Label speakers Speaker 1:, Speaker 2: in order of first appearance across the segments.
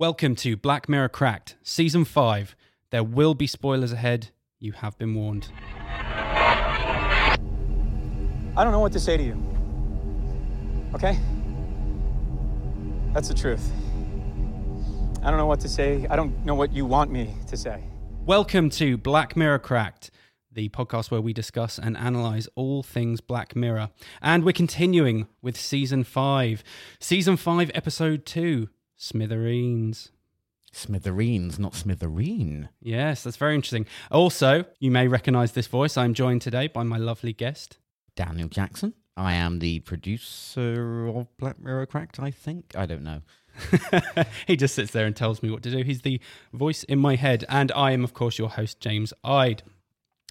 Speaker 1: Welcome to Black Mirror Cracked, Season 5. There will be spoilers ahead. You have been warned.
Speaker 2: I don't know what to say to you. Okay? That's the truth. I don't know what to say. I don't know what you want me to say.
Speaker 1: Welcome to Black Mirror Cracked, the podcast where we discuss and analyze all things Black Mirror. And we're continuing with Season 5. Season 5, Episode 2 Smithereens.
Speaker 3: Smithereens, not smithereen.
Speaker 1: Yes, that's very interesting. Also, you may recognize this voice. I'm joined today by my lovely guest.
Speaker 3: Daniel Jackson. I am the producer of Black Mirror Cracked, I think. I don't know.
Speaker 1: he just sits there and tells me what to do. He's the voice in my head. And I am, of course, your host, James Ide.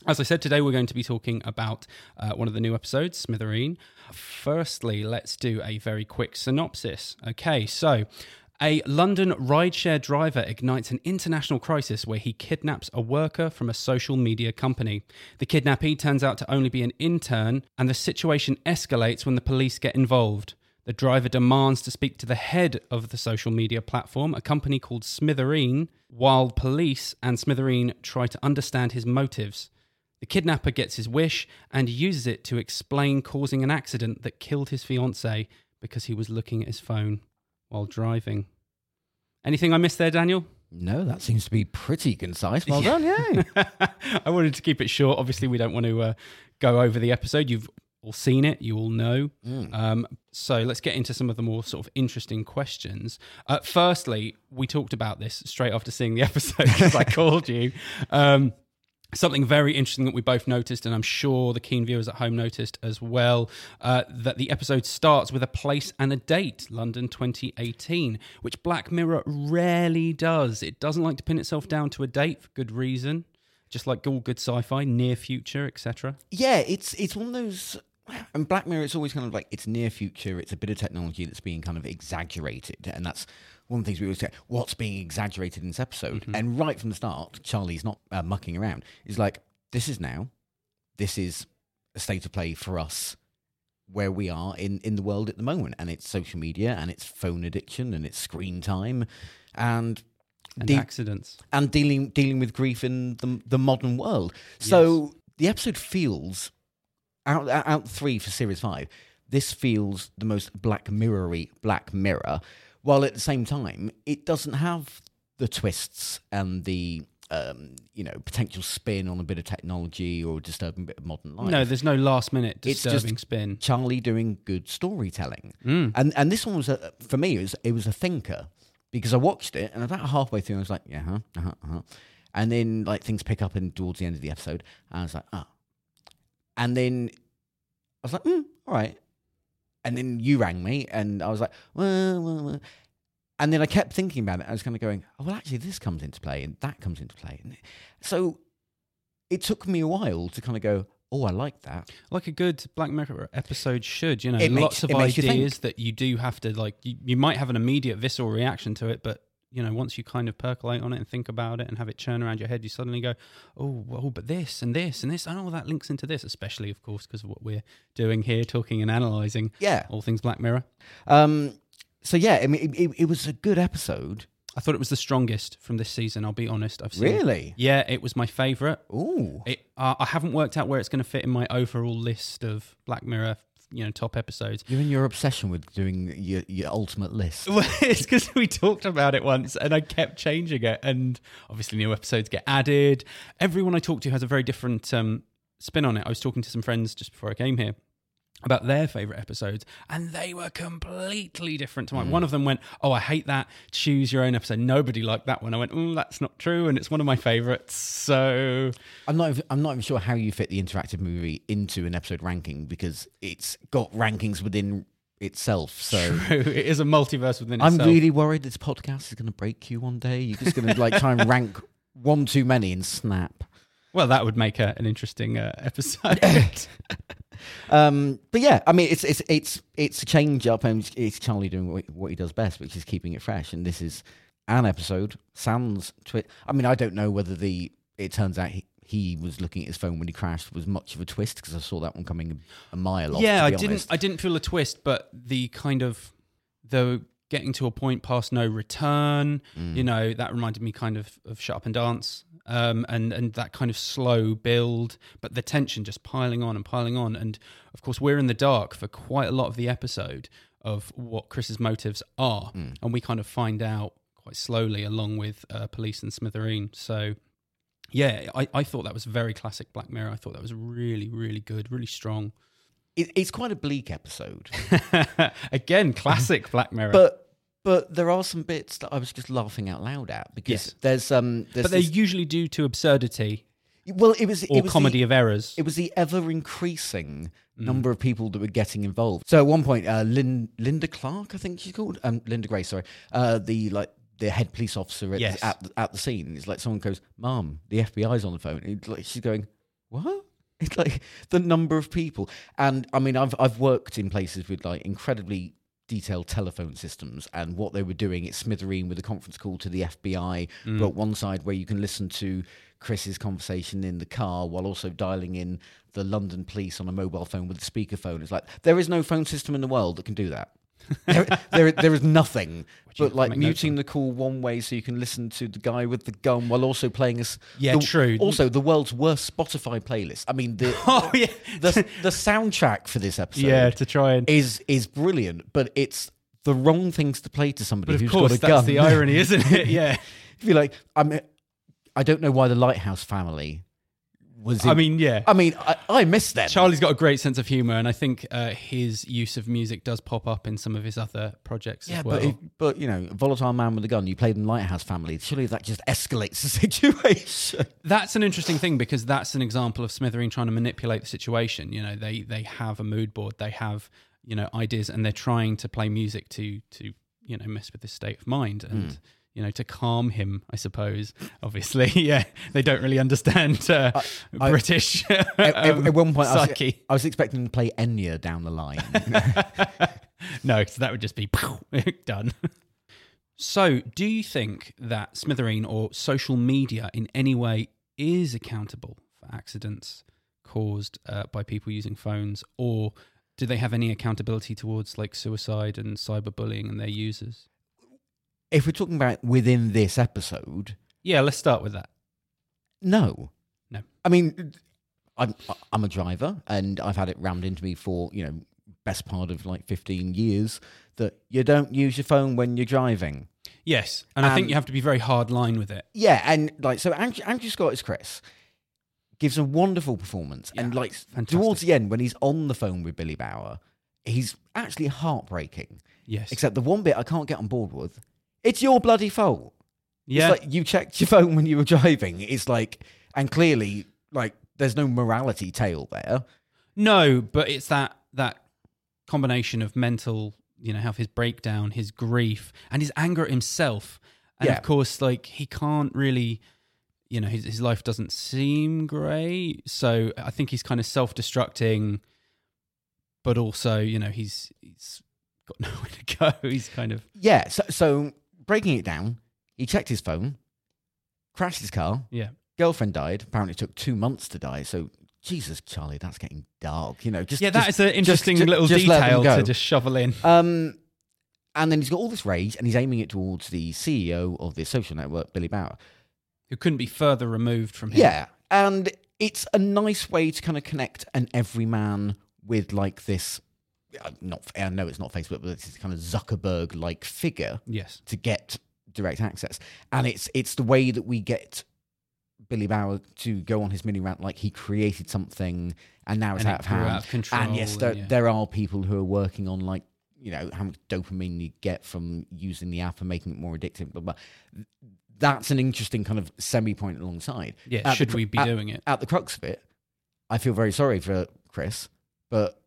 Speaker 1: As I said, today we're going to be talking about uh, one of the new episodes, Smithereen. Firstly, let's do a very quick synopsis. Okay, so a London rideshare driver ignites an international crisis where he kidnaps a worker from a social media company. The kidnappee turns out to only be an intern, and the situation escalates when the police get involved. The driver demands to speak to the head of the social media platform, a company called Smithereen, while police and Smithereen try to understand his motives. The kidnapper gets his wish and uses it to explain causing an accident that killed his fiancée because he was looking at his phone while driving. Anything I missed there, Daniel?
Speaker 3: No, that seems to be pretty concise. Well done, yeah.
Speaker 1: I wanted to keep it short. Obviously, we don't want to uh, go over the episode. You've all seen it, you all know. Um, so let's get into some of the more sort of interesting questions. Uh, firstly, we talked about this straight after seeing the episode because I called you. Um, Something very interesting that we both noticed, and I'm sure the keen viewers at home noticed as well, uh, that the episode starts with a place and a date, London 2018, which Black Mirror rarely does. It doesn't like to pin itself down to a date for good reason, just like all good sci-fi, near future, etc.
Speaker 3: yeah, it's it's one of those. And Black Mirror, it's always kind of like it's near future. It's a bit of technology that's being kind of exaggerated, and that's one of the things we always say. What's being exaggerated in this episode? And right from the start, Charlie's not uh, mucking around. He's like, "This is now. This is a state of play for us." Where we are in, in the world at the moment, and it's social media, and it's phone addiction, and it's screen time, and
Speaker 1: And
Speaker 3: de-
Speaker 1: accidents.
Speaker 3: and dealing dealing with grief in the the modern world. So the episode feels out out three for series five. This feels the most Black Mirrory Black Mirror, while at the same time it doesn't have the twists and the um, you know potential spin on a bit of technology or a disturbing bit of modern life.
Speaker 1: No, there's no last minute
Speaker 3: It's
Speaker 1: disturbing
Speaker 3: just
Speaker 1: spin.
Speaker 3: Charlie doing good storytelling,
Speaker 1: Mm.
Speaker 3: and and this one was a, for me it was it was a thinker because I watched it and about halfway through I was like yeah huh uh-huh, uh-huh. and then like things pick up and towards the end of the episode I was like oh and then I was like mm, all right and then you rang me and I was like well, well, well. and then I kept thinking about it I was kind of going oh well actually this comes into play and that comes into play and so it took me a while to kind of go oh I like that
Speaker 1: Like a good Black Mirror episode should, you know,
Speaker 3: It makes-
Speaker 1: lots of
Speaker 3: makes you
Speaker 1: ideas that you do have to like. You, you might have an immediate visceral reaction to it, but you know, once you kind of percolate on it and think about it and have it churn around your head, you suddenly go, "Oh, oh, but this and this and this, and all that links into this." Especially, of course, because of what we're doing here, talking and analyzing
Speaker 3: yeah
Speaker 1: all things Black Mirror.
Speaker 3: Um, so yeah, I mean, it, it, it was a good episode.
Speaker 1: I thought it was the strongest from this season. I'll be honest. I've seen.
Speaker 3: Really?
Speaker 1: Yeah, it was my favorite.
Speaker 3: Ooh.
Speaker 1: It, uh, I haven't worked out where it's going to fit in my overall list of Black Mirror, you know, top episodes.
Speaker 3: You're in your obsession with doing your, your ultimate list.
Speaker 1: Well, it's because we talked about it once and I kept changing it. And obviously, new episodes get added. Everyone I talk to has a very different um, spin on it. I was talking to some friends just before I came here about their favorite episodes and they were completely different to mine. One of them went, "Oh, I hate that. Choose your own episode." Nobody liked that one. I went, "Oh, that's not true," and it's one of my favorites. So
Speaker 3: I'm not. even- I'm not even sure how you fit the interactive movie into an episode ranking because it's got rankings within itself. So
Speaker 1: True. It is a multiverse within
Speaker 3: I'm
Speaker 1: itself.
Speaker 3: really worried this podcast is going to break you one day. You're just going to like try and rank one too many and snap.
Speaker 1: well, that would make a, an interesting uh, episode.
Speaker 3: Um, but yeah, I mean, it's it's it's it's a change up, and it's, Charlie doing what, what he does best, which is keeping it fresh. And this is an episode. Sans twist. I mean, I don't know whether the it turns out he, he was looking at his phone when he crashed was much of a twist because I saw that one coming a mile off.
Speaker 1: yeah, I didn't.
Speaker 3: honest.
Speaker 1: I didn't feel a twist, but the kind of the getting to a point past no return.
Speaker 3: Mm.
Speaker 1: You know, that reminded me kind of of Shut Up and Dance, um, and and that kind of slow build, but the tension just piling on and piling on. And of course, we're in the dark for quite a lot of the episode of what Chris's motives are,
Speaker 3: Mm.
Speaker 1: and we kind of find out quite slowly along with uh, police and Smithereen. So. Yeah, I, I thought that was very classic Black Mirror. I thought that was really, really good, really strong.
Speaker 3: It, it's quite a bleak episode,
Speaker 1: Again, classic Black Mirror.
Speaker 3: but but there are some bits that I was just laughing out loud at because
Speaker 1: Yes.
Speaker 3: there's um there's
Speaker 1: but they're
Speaker 3: this-
Speaker 1: usually due to absurdity
Speaker 3: well it was
Speaker 1: or
Speaker 3: it was
Speaker 1: comedy
Speaker 3: the,
Speaker 1: of errors.
Speaker 3: it was the ever increasing
Speaker 1: Mm.
Speaker 3: number of people that were getting involved. So at one point, uh, Lin, Linda Clark, I think she's called, um, Linda Gray, sorry, uh, the like the head police officer at,
Speaker 1: Yes.
Speaker 3: at, the- at the scene. It's like someone goes, "Mom, the FBI's on the phone." It's like she's going, "What?" It's like the number of people, and I mean, I've I've worked in places with like incredibly detailed telephone systems and what they were doing at Smithereen with a conference call to the FBI,
Speaker 1: Mm.
Speaker 3: but one side where you can listen to Chris's conversation in the car while also dialing in the London police on a mobile phone with a speakerphone. It's like there is no phone system in the world that can do that. There, there, there is nothing
Speaker 1: you
Speaker 3: but like muting the call one way so you can listen to the guy with the gun while also playing us.
Speaker 1: Yeah, true.
Speaker 3: Also, the world's worst Spotify playlist. I mean, the
Speaker 1: oh yeah,
Speaker 3: the, the soundtrack for this episode
Speaker 1: yeah. To try and.
Speaker 3: is is brilliant, but it's the wrong things to play to somebody
Speaker 1: But of
Speaker 3: who's
Speaker 1: course,
Speaker 3: got a
Speaker 1: that's
Speaker 3: gun.
Speaker 1: the irony, isn't it? Yeah.
Speaker 3: If you're like, I'm. I don't know why the Lighthouse family was.
Speaker 1: I mean, yeah.
Speaker 3: I mean, I, I miss them.
Speaker 1: Charlie's got a great sense of humor, and I think uh, his use of music does pop up in some of his other projects
Speaker 3: yeah,
Speaker 1: as well.
Speaker 3: but if, but you know, volatile man with a gun. You played in Lighthouse family. Surely that just escalates the situation.
Speaker 1: That's an interesting thing because that's an example of Smithereen trying to manipulate the situation. You know, they they have a mood board, they have you know ideas, and they're trying to play music to to you know mess with his state of mind and. You know, to calm him, I suppose. Obviously, yeah, they don't really understand uh,
Speaker 3: I-
Speaker 1: British
Speaker 3: at, at-
Speaker 1: um,
Speaker 3: at one point, I was. I was expecting to play Enya down the line.
Speaker 1: no, because that would just be done. So, do you think that Smithereen or social media in any way is accountable for accidents caused uh, by people using phones, or do they have any accountability towards like suicide and cyberbullying and their users?
Speaker 3: If we're talking about within this episode,
Speaker 1: Yeah, let's start with that.
Speaker 3: No.
Speaker 1: No.
Speaker 3: I mean, I'm I'm a driver, and I've had it rammed into me for you know best part of like 15 years that you don't use your phone when you're driving.
Speaker 1: Yes, and I think
Speaker 3: Um,
Speaker 1: you have to be very hard line with it.
Speaker 3: Yeah, and like so, Andrew, Andrew Scott as Chris gives a wonderful performance, and
Speaker 1: Yeah,
Speaker 3: like
Speaker 1: fantastic.
Speaker 3: towards the end when he's on the phone with Billy Bauer, he's actually heartbreaking.
Speaker 1: Yes,
Speaker 3: Except the one bit I can't get on board with, it's your bloody fault.
Speaker 1: yeah,
Speaker 3: It's like you checked your phone when you were driving. It's like, and clearly, like, there's no morality tale there.
Speaker 1: No, but it's that that combination of mental, you know, have his breakdown, his grief, and his anger at himself. And
Speaker 3: Yeah.
Speaker 1: of course, like he can't really, you know, his his life doesn't seem great. So I think he's kind of self destructing, but also, you know, he's he's got nowhere to go. He's kind of
Speaker 3: Yeah. So, so breaking it down, he checked his phone, crashed his car,
Speaker 1: yeah.
Speaker 3: girlfriend died. Apparently, it took two months to die. So, Jesus, Charlie, that's getting dark. You know, just
Speaker 1: Yeah, that
Speaker 3: just-
Speaker 1: is an interesting
Speaker 3: ju-
Speaker 1: little
Speaker 3: just
Speaker 1: detail to just shovel in.
Speaker 3: Um, and then he's got all this rage, and he's aiming it towards the CEO of this social network, Billy Bauer.
Speaker 1: Who couldn't be further removed from him.
Speaker 3: Yeah, and it's a nice way to kind of connect an everyman with like this. Uh, Not, I know it's not Facebook, but it's this kind of Zuckerberg-like figure
Speaker 1: Yes.
Speaker 3: to get direct access, and it's it's the way that we get Billy Bauer to go on his mini rant like he created something and now it's
Speaker 1: And it
Speaker 3: out of hand.
Speaker 1: out of control
Speaker 3: and yes, there,
Speaker 1: and yeah.
Speaker 3: there are people who are working on like you know how much dopamine you get from using the app and making it more addictive. Blah, blah. That's an interesting kind of semi point alongside.
Speaker 1: Yeah,
Speaker 3: At
Speaker 1: should
Speaker 3: cr-
Speaker 1: we be
Speaker 3: at-
Speaker 1: doing it?
Speaker 3: At the crux of it, I feel very sorry for Chris, but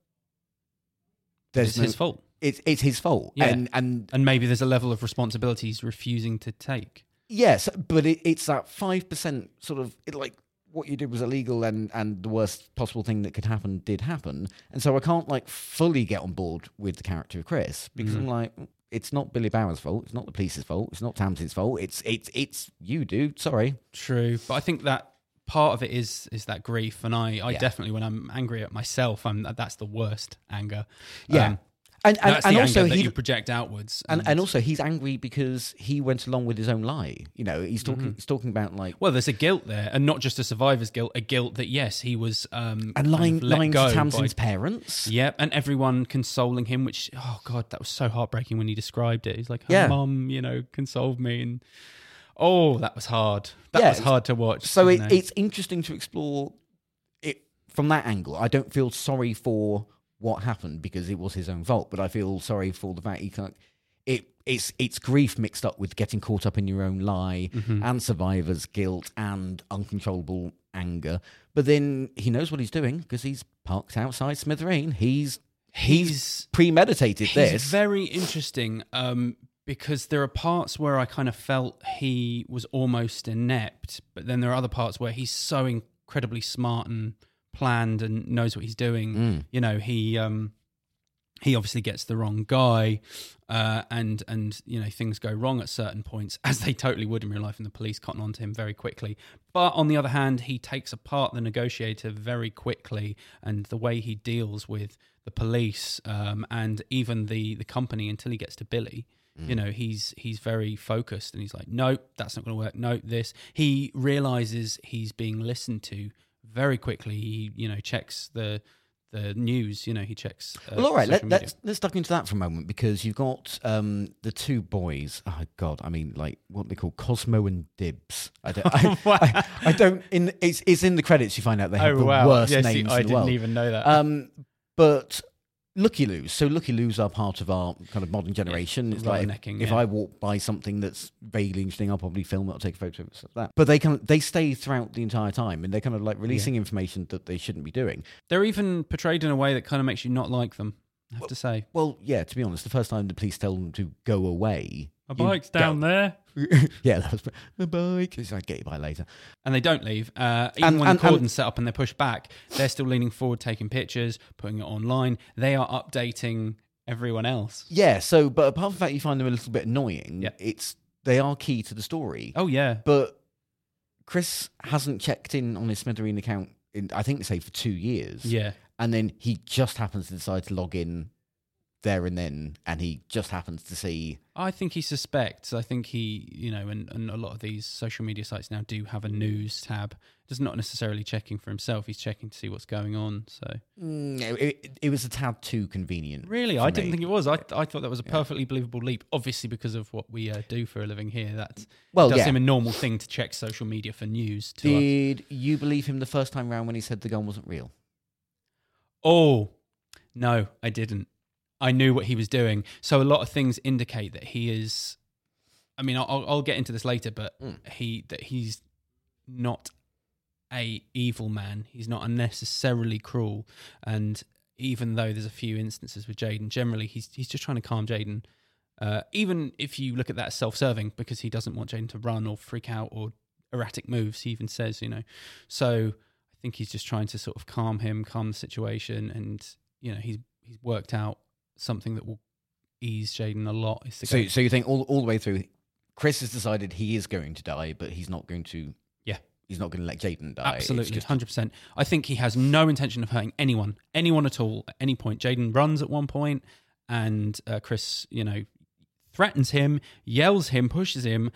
Speaker 1: It's
Speaker 3: no,
Speaker 1: his fault.
Speaker 3: it's it's his fault.
Speaker 1: Yeah.
Speaker 3: And and
Speaker 1: And maybe there's a level of responsibility he's refusing to take.
Speaker 3: yes, but it, it's that five percent sort of it, like what you did was illegal and and the worst possible thing that could happen did happen. And so I can't like fully get on board with the character of Chris because I'm mm. like. It's not Billy Bauer's fault. It's not the police's fault. It's not Tamsin's fault. It's it's it's you, dude. Sorry.
Speaker 1: True, but I think that part of it is is that grief, and I, I
Speaker 3: Yeah.
Speaker 1: definitely when I'm angry at myself, I'm that's the worst anger.
Speaker 3: Yeah.
Speaker 1: Um,
Speaker 3: and and,
Speaker 1: that's
Speaker 3: and
Speaker 1: the
Speaker 3: also
Speaker 1: anger that
Speaker 3: he
Speaker 1: you project outwards.
Speaker 3: and, and also he's angry because he went along with his own lie. You know, he's talking
Speaker 1: Mm-hmm.
Speaker 3: he's talking about like
Speaker 1: well, there's a guilt there, and not just a survivor's guilt, a guilt that yes, he was um
Speaker 3: and
Speaker 1: kind
Speaker 3: lying
Speaker 1: of
Speaker 3: lying to Tamsin's
Speaker 1: by-
Speaker 3: parents.
Speaker 1: Yep, and everyone consoling him, which oh god, that was so heartbreaking when he described it. He's like, "Her
Speaker 3: Yeah.
Speaker 1: mum, you know, consoled me," and oh, that was hard. That
Speaker 3: Yeah,
Speaker 1: was hard to watch.
Speaker 3: So it, it's interesting to explore it from that angle. I don't feel sorry for what happened because it was his own fault, but I feel sorry for the fact he can't. It it's it's grief mixed up with getting caught up in your own lie
Speaker 1: Mm-hmm.
Speaker 3: and survivor's guilt and uncontrollable anger. But then he knows what he's doing because he's parked outside Smithereen. He's he's,
Speaker 1: He's-
Speaker 3: premeditated
Speaker 1: He's
Speaker 3: this.
Speaker 1: very interesting um, because there are parts where I kind of felt he was almost inept, but then there are other parts where he's so incredibly smart and planned and knows what he's doing.
Speaker 3: Mm.
Speaker 1: You know, he um, he obviously gets the wrong guy, uh, and and you know things go wrong at certain points, as they totally would in real life, and the police cotton on to him very quickly. But on the other hand, he takes apart the negotiator very quickly, and the way he deals with the police um, and even the the company until he gets to Billy. You know, he's he's very focused, and he's like, "No, that's not going to work. No, this." He realizes he's being listened to very quickly. He you know checks the the news. You know, he checks. Uh,
Speaker 3: Well, all right. Let,
Speaker 1: media.
Speaker 3: let's let's duck into that for a moment because you've got um, the two boys. Oh God, I mean, like what they call Cosmo and Dibs. I don't. I, I, I don't. In it's it's in the credits. You find out they have
Speaker 1: Oh
Speaker 3: the
Speaker 1: wow!
Speaker 3: worst
Speaker 1: Yes,
Speaker 3: names
Speaker 1: I
Speaker 3: in the
Speaker 1: didn't
Speaker 3: world.
Speaker 1: even know that.
Speaker 3: Um, but Looky Loos. So Looky Loos are part of our kind of modern generation. it's like if,
Speaker 1: rubbernecking,
Speaker 3: if. I walk by something that's vaguely interesting, I'll probably film it or take a photo of it, like that. But they kind of they stay throughout the entire time, and they're kind of like releasing information that they shouldn't be doing.
Speaker 1: They're even portrayed in a way that kind of makes you not like them. I have to say,
Speaker 3: Well, yeah. To be honest, the first time the police tell them to go away,
Speaker 1: a bike's
Speaker 3: go-
Speaker 1: down there,
Speaker 3: yeah, that was a bike. It's like get you by later.
Speaker 1: and they don't leave. Uh, even
Speaker 3: And-
Speaker 1: when
Speaker 3: and-
Speaker 1: the cordon's
Speaker 3: and-
Speaker 1: set up and they're pushed back, they're still leaning forward, taking pictures, putting it online. They are updating everyone else.
Speaker 3: Yeah. So, but apart from the fact you find them a little bit annoying,
Speaker 1: Yeah.
Speaker 3: it's they are key to the story.
Speaker 1: Oh yeah,
Speaker 3: But Chris hasn't checked in on his Smithereen account. In, I think they say for two years.
Speaker 1: yeah.
Speaker 3: and then he just happens to decide to log in there and then, and he just happens to see.
Speaker 1: I think he suspects. I think he, you know, and, and a lot of these social media sites now do have a news tab. Just not necessarily checking for himself. He's checking to see what's going on. So
Speaker 3: Mm, it, it, it was a tad too convenient.
Speaker 1: really, I didn't think it was. I I thought that was a perfectly believable leap. Obviously, because of what we uh, do for a living here, that
Speaker 3: Well,
Speaker 1: does
Speaker 3: yeah.
Speaker 1: seem a normal thing to check social media for news. To us.
Speaker 3: Did you believe him the first time round when he said the gun wasn't real?
Speaker 1: Oh, no, I didn't. I knew what he was doing. So a lot of things indicate that he is. I mean, I'll, I'll get into this later, but he that he's not a evil man. He's not unnecessarily cruel, and even though there's a few instances with Jaden, generally he's he's just trying to calm Jaden. Uh, even if you look at that as self-serving, because he doesn't want Jaden to run or freak out or erratic moves, he even says, you know. So I think he's just trying to sort of calm him, calm the situation, and you know he's he's worked out something that will ease Jaden a lot. Is to
Speaker 3: So,
Speaker 1: go,
Speaker 3: so you think all all the way through, Chris has decided he is going to die, but he's not going to.
Speaker 1: Yeah.
Speaker 3: He's not going to let Jaden die.
Speaker 1: Absolutely, hundred percent. I think he has no intention of hurting anyone, anyone at all, at any point. Jaden runs at one point, and uh, Chris, you know, threatens him, yells him, pushes him,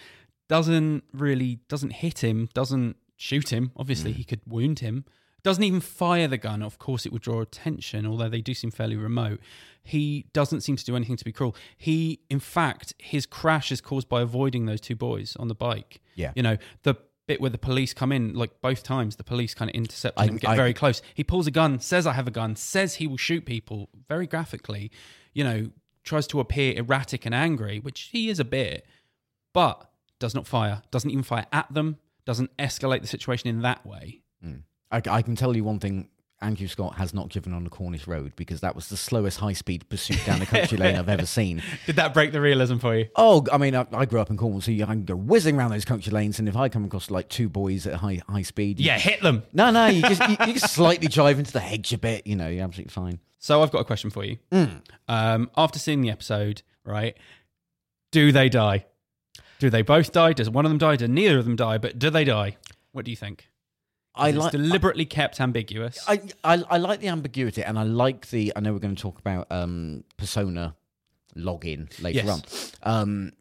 Speaker 1: doesn't really doesn't hit him, doesn't shoot him. Obviously, he could wound him. Doesn't even fire the gun. Of course, it would draw attention, although they do seem fairly remote. He doesn't seem to do anything to be cruel. He, in fact, his crash is caused by avoiding those two boys on the bike.
Speaker 3: Yeah.
Speaker 1: You know, the bit where the police come in, like both times, the police kind of intercept
Speaker 3: I-
Speaker 1: him, get
Speaker 3: I-
Speaker 1: very close. He pulls a gun, says, I have a gun, says he will shoot people very graphically, you know, tries to appear erratic and angry, which he is a bit, but does not fire, doesn't even fire at them, doesn't escalate the situation in that way. Mm.
Speaker 3: I, I can tell you one thing Andrew Scott has not driven on the Cornish Road because that was the slowest high speed pursuit down a country lane I've ever seen.
Speaker 1: Did that break the realism for you?
Speaker 3: Oh, I mean, I, I grew up in Cornwall, so you, I can go whizzing around those country lanes, and if I come across like two boys at high high speed, you-
Speaker 1: Yeah, hit them.
Speaker 3: no, no, you just you, you just slightly drive into the hedge a bit, you know, you're absolutely fine.
Speaker 1: So I've got a question for you.
Speaker 3: Mm.
Speaker 1: Um, after seeing the episode, right? Do they die? Do they both die? Does one of them die? Do neither of them die? But do they die? What do you think?
Speaker 3: I like
Speaker 1: deliberately kept ambiguous.
Speaker 3: I, I I like the ambiguity, and I like the. I know we're going to talk about um, persona login later
Speaker 1: Yes.
Speaker 3: on. Um,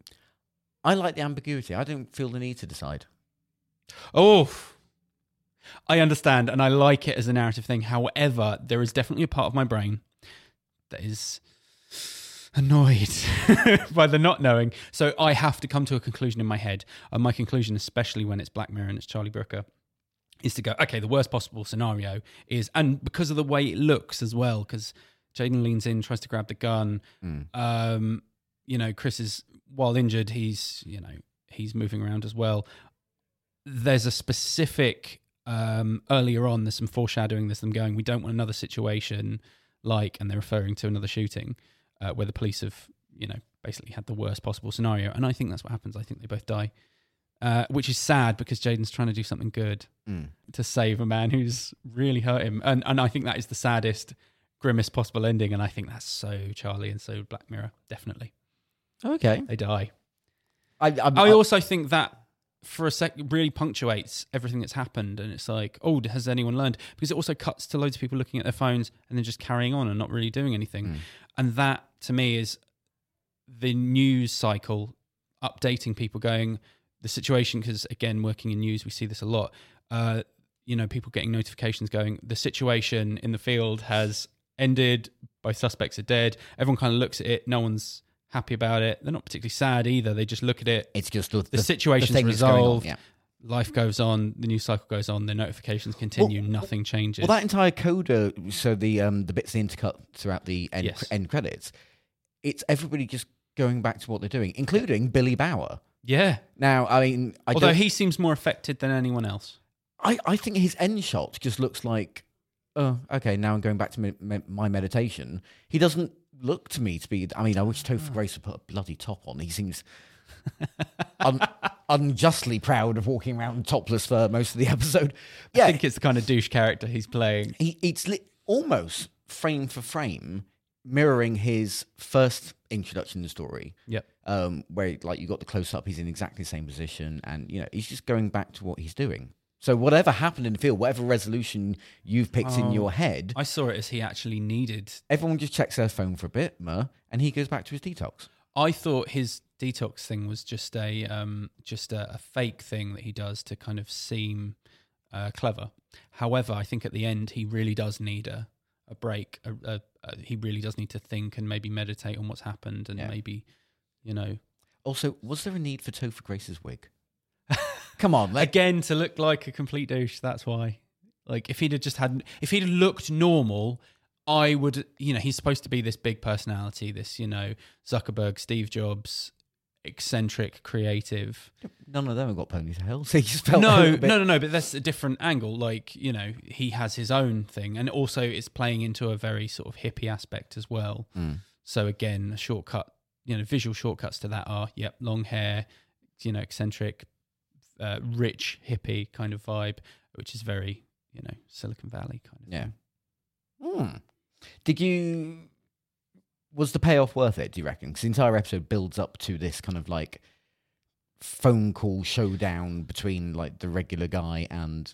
Speaker 3: I like the ambiguity. I don't feel the need to decide.
Speaker 1: Oh, I understand, and I like it as a narrative thing. However, there is definitely a part of my brain that is annoyed by the not knowing. So I have to come to a conclusion in my head. And my conclusion, especially when it's Black Mirror and it's Charlie Brooker, is to go, okay, the worst possible scenario is, and because of the way it looks as well, because Jaden leans in, tries to grab the gun. Um, you know, Chris is, while injured, he's, you know, he's moving around as well there's a specific um, earlier on. There's some foreshadowing. There's them going. We don't want another situation like, and they're referring to another shooting uh, where the police have, you know, basically had the worst possible scenario. And I think that's what happens. I think they both die, uh, which is sad because Jaden's trying to do something good
Speaker 3: Mm.
Speaker 1: to save a man who's really hurt him, and and I think that is the saddest, grimmest possible ending. And I think that's so Charlie and so Black Mirror. Definitely,
Speaker 3: Okay.
Speaker 1: they die.
Speaker 3: I I,
Speaker 1: I also think that for a sec really punctuates everything that's happened, and it's like, oh, has anyone learned? Because it also cuts to loads of people looking at their phones and then just carrying on and not really doing anything, and that to me is the news cycle updating people, going the situation. Because again, working in news, we see this a lot. Uh, you know, people getting notifications going, the situation in the field has ended. Both suspects are dead. Everyone kind of looks at it. No one's happy about it. They're not particularly sad either. They just look at it.
Speaker 3: it's just the,
Speaker 1: The, situation's
Speaker 3: thing that's going on,
Speaker 1: resolved.
Speaker 3: yeah.
Speaker 1: Life goes on. The news cycle goes on. The notifications continue. nothing changes.
Speaker 3: Well, that entire coda, so the um the bits they intercut throughout the end
Speaker 1: Yes.
Speaker 3: end credits, it's everybody just going back to what they're doing, including Billy Bauer.
Speaker 1: Yeah.
Speaker 3: Now, I mean, I
Speaker 1: Although
Speaker 3: don't-
Speaker 1: he seems more affected than anyone else.
Speaker 3: I, I think his end shot just looks like, oh, okay, now I'm going back to me, me, my meditation. He doesn't look to me to be. I mean, I wish Topher ah. Grace would put a bloody top on. He seems un, unjustly proud of walking around topless for most of the episode. Yeah, I
Speaker 1: think it's the kind of douche character he's playing.
Speaker 3: he, it's li- almost frame for frame mirroring his first introduction to the story.
Speaker 1: Yep.
Speaker 3: Um, where like you got the close up, he's in exactly the same position, and you know he's just going back to what he's doing. So whatever happened in the field, whatever resolution you've picked in
Speaker 1: Oh,
Speaker 3: your head,
Speaker 1: I saw it as he actually needed.
Speaker 3: everyone just checks their phone for a bit, mer, and he goes back to his detox.
Speaker 1: I thought his detox thing was just a um, just a, a fake thing that he does to kind of seem uh, clever. However, I think at the end he really does need a a break. A, a, he really does need to think and maybe meditate on what's happened and
Speaker 3: Yeah.
Speaker 1: maybe you know
Speaker 3: Also, was there a need for Topher Grace's wig? Come on, like,
Speaker 1: again to look like a complete douche. That's why. Like if he'd have just had, if he'd have looked normal, I would. You know, he's supposed to be this big personality, this you know Zuckerberg, Steve Jobs, eccentric, creative.
Speaker 3: none of them have got ponytails. So he just felt
Speaker 1: No, no, no, no. But that's a different angle. Like you know, he has his own thing, and also it's playing into a very sort of hippie aspect as well.
Speaker 3: Mm.
Speaker 1: So again, a shortcut. You know, visual shortcuts to that are yep, long hair, you know, eccentric, uh, rich hippie kind of vibe, which is very you know Silicon Valley kind of.
Speaker 3: Yeah. Hmm. Did you? Was the payoff worth it? Do you reckon? Because the entire episode builds up to this kind of like phone call showdown between like the regular guy and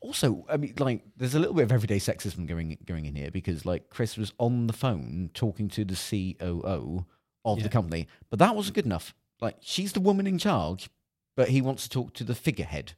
Speaker 3: also I mean like there's a little bit of everyday sexism going going in here because like Chris was on the phone talking to the COO of
Speaker 1: Yeah.
Speaker 3: the company, but that wasn't good enough. Like she's the woman in charge, but he wants to talk to the figurehead,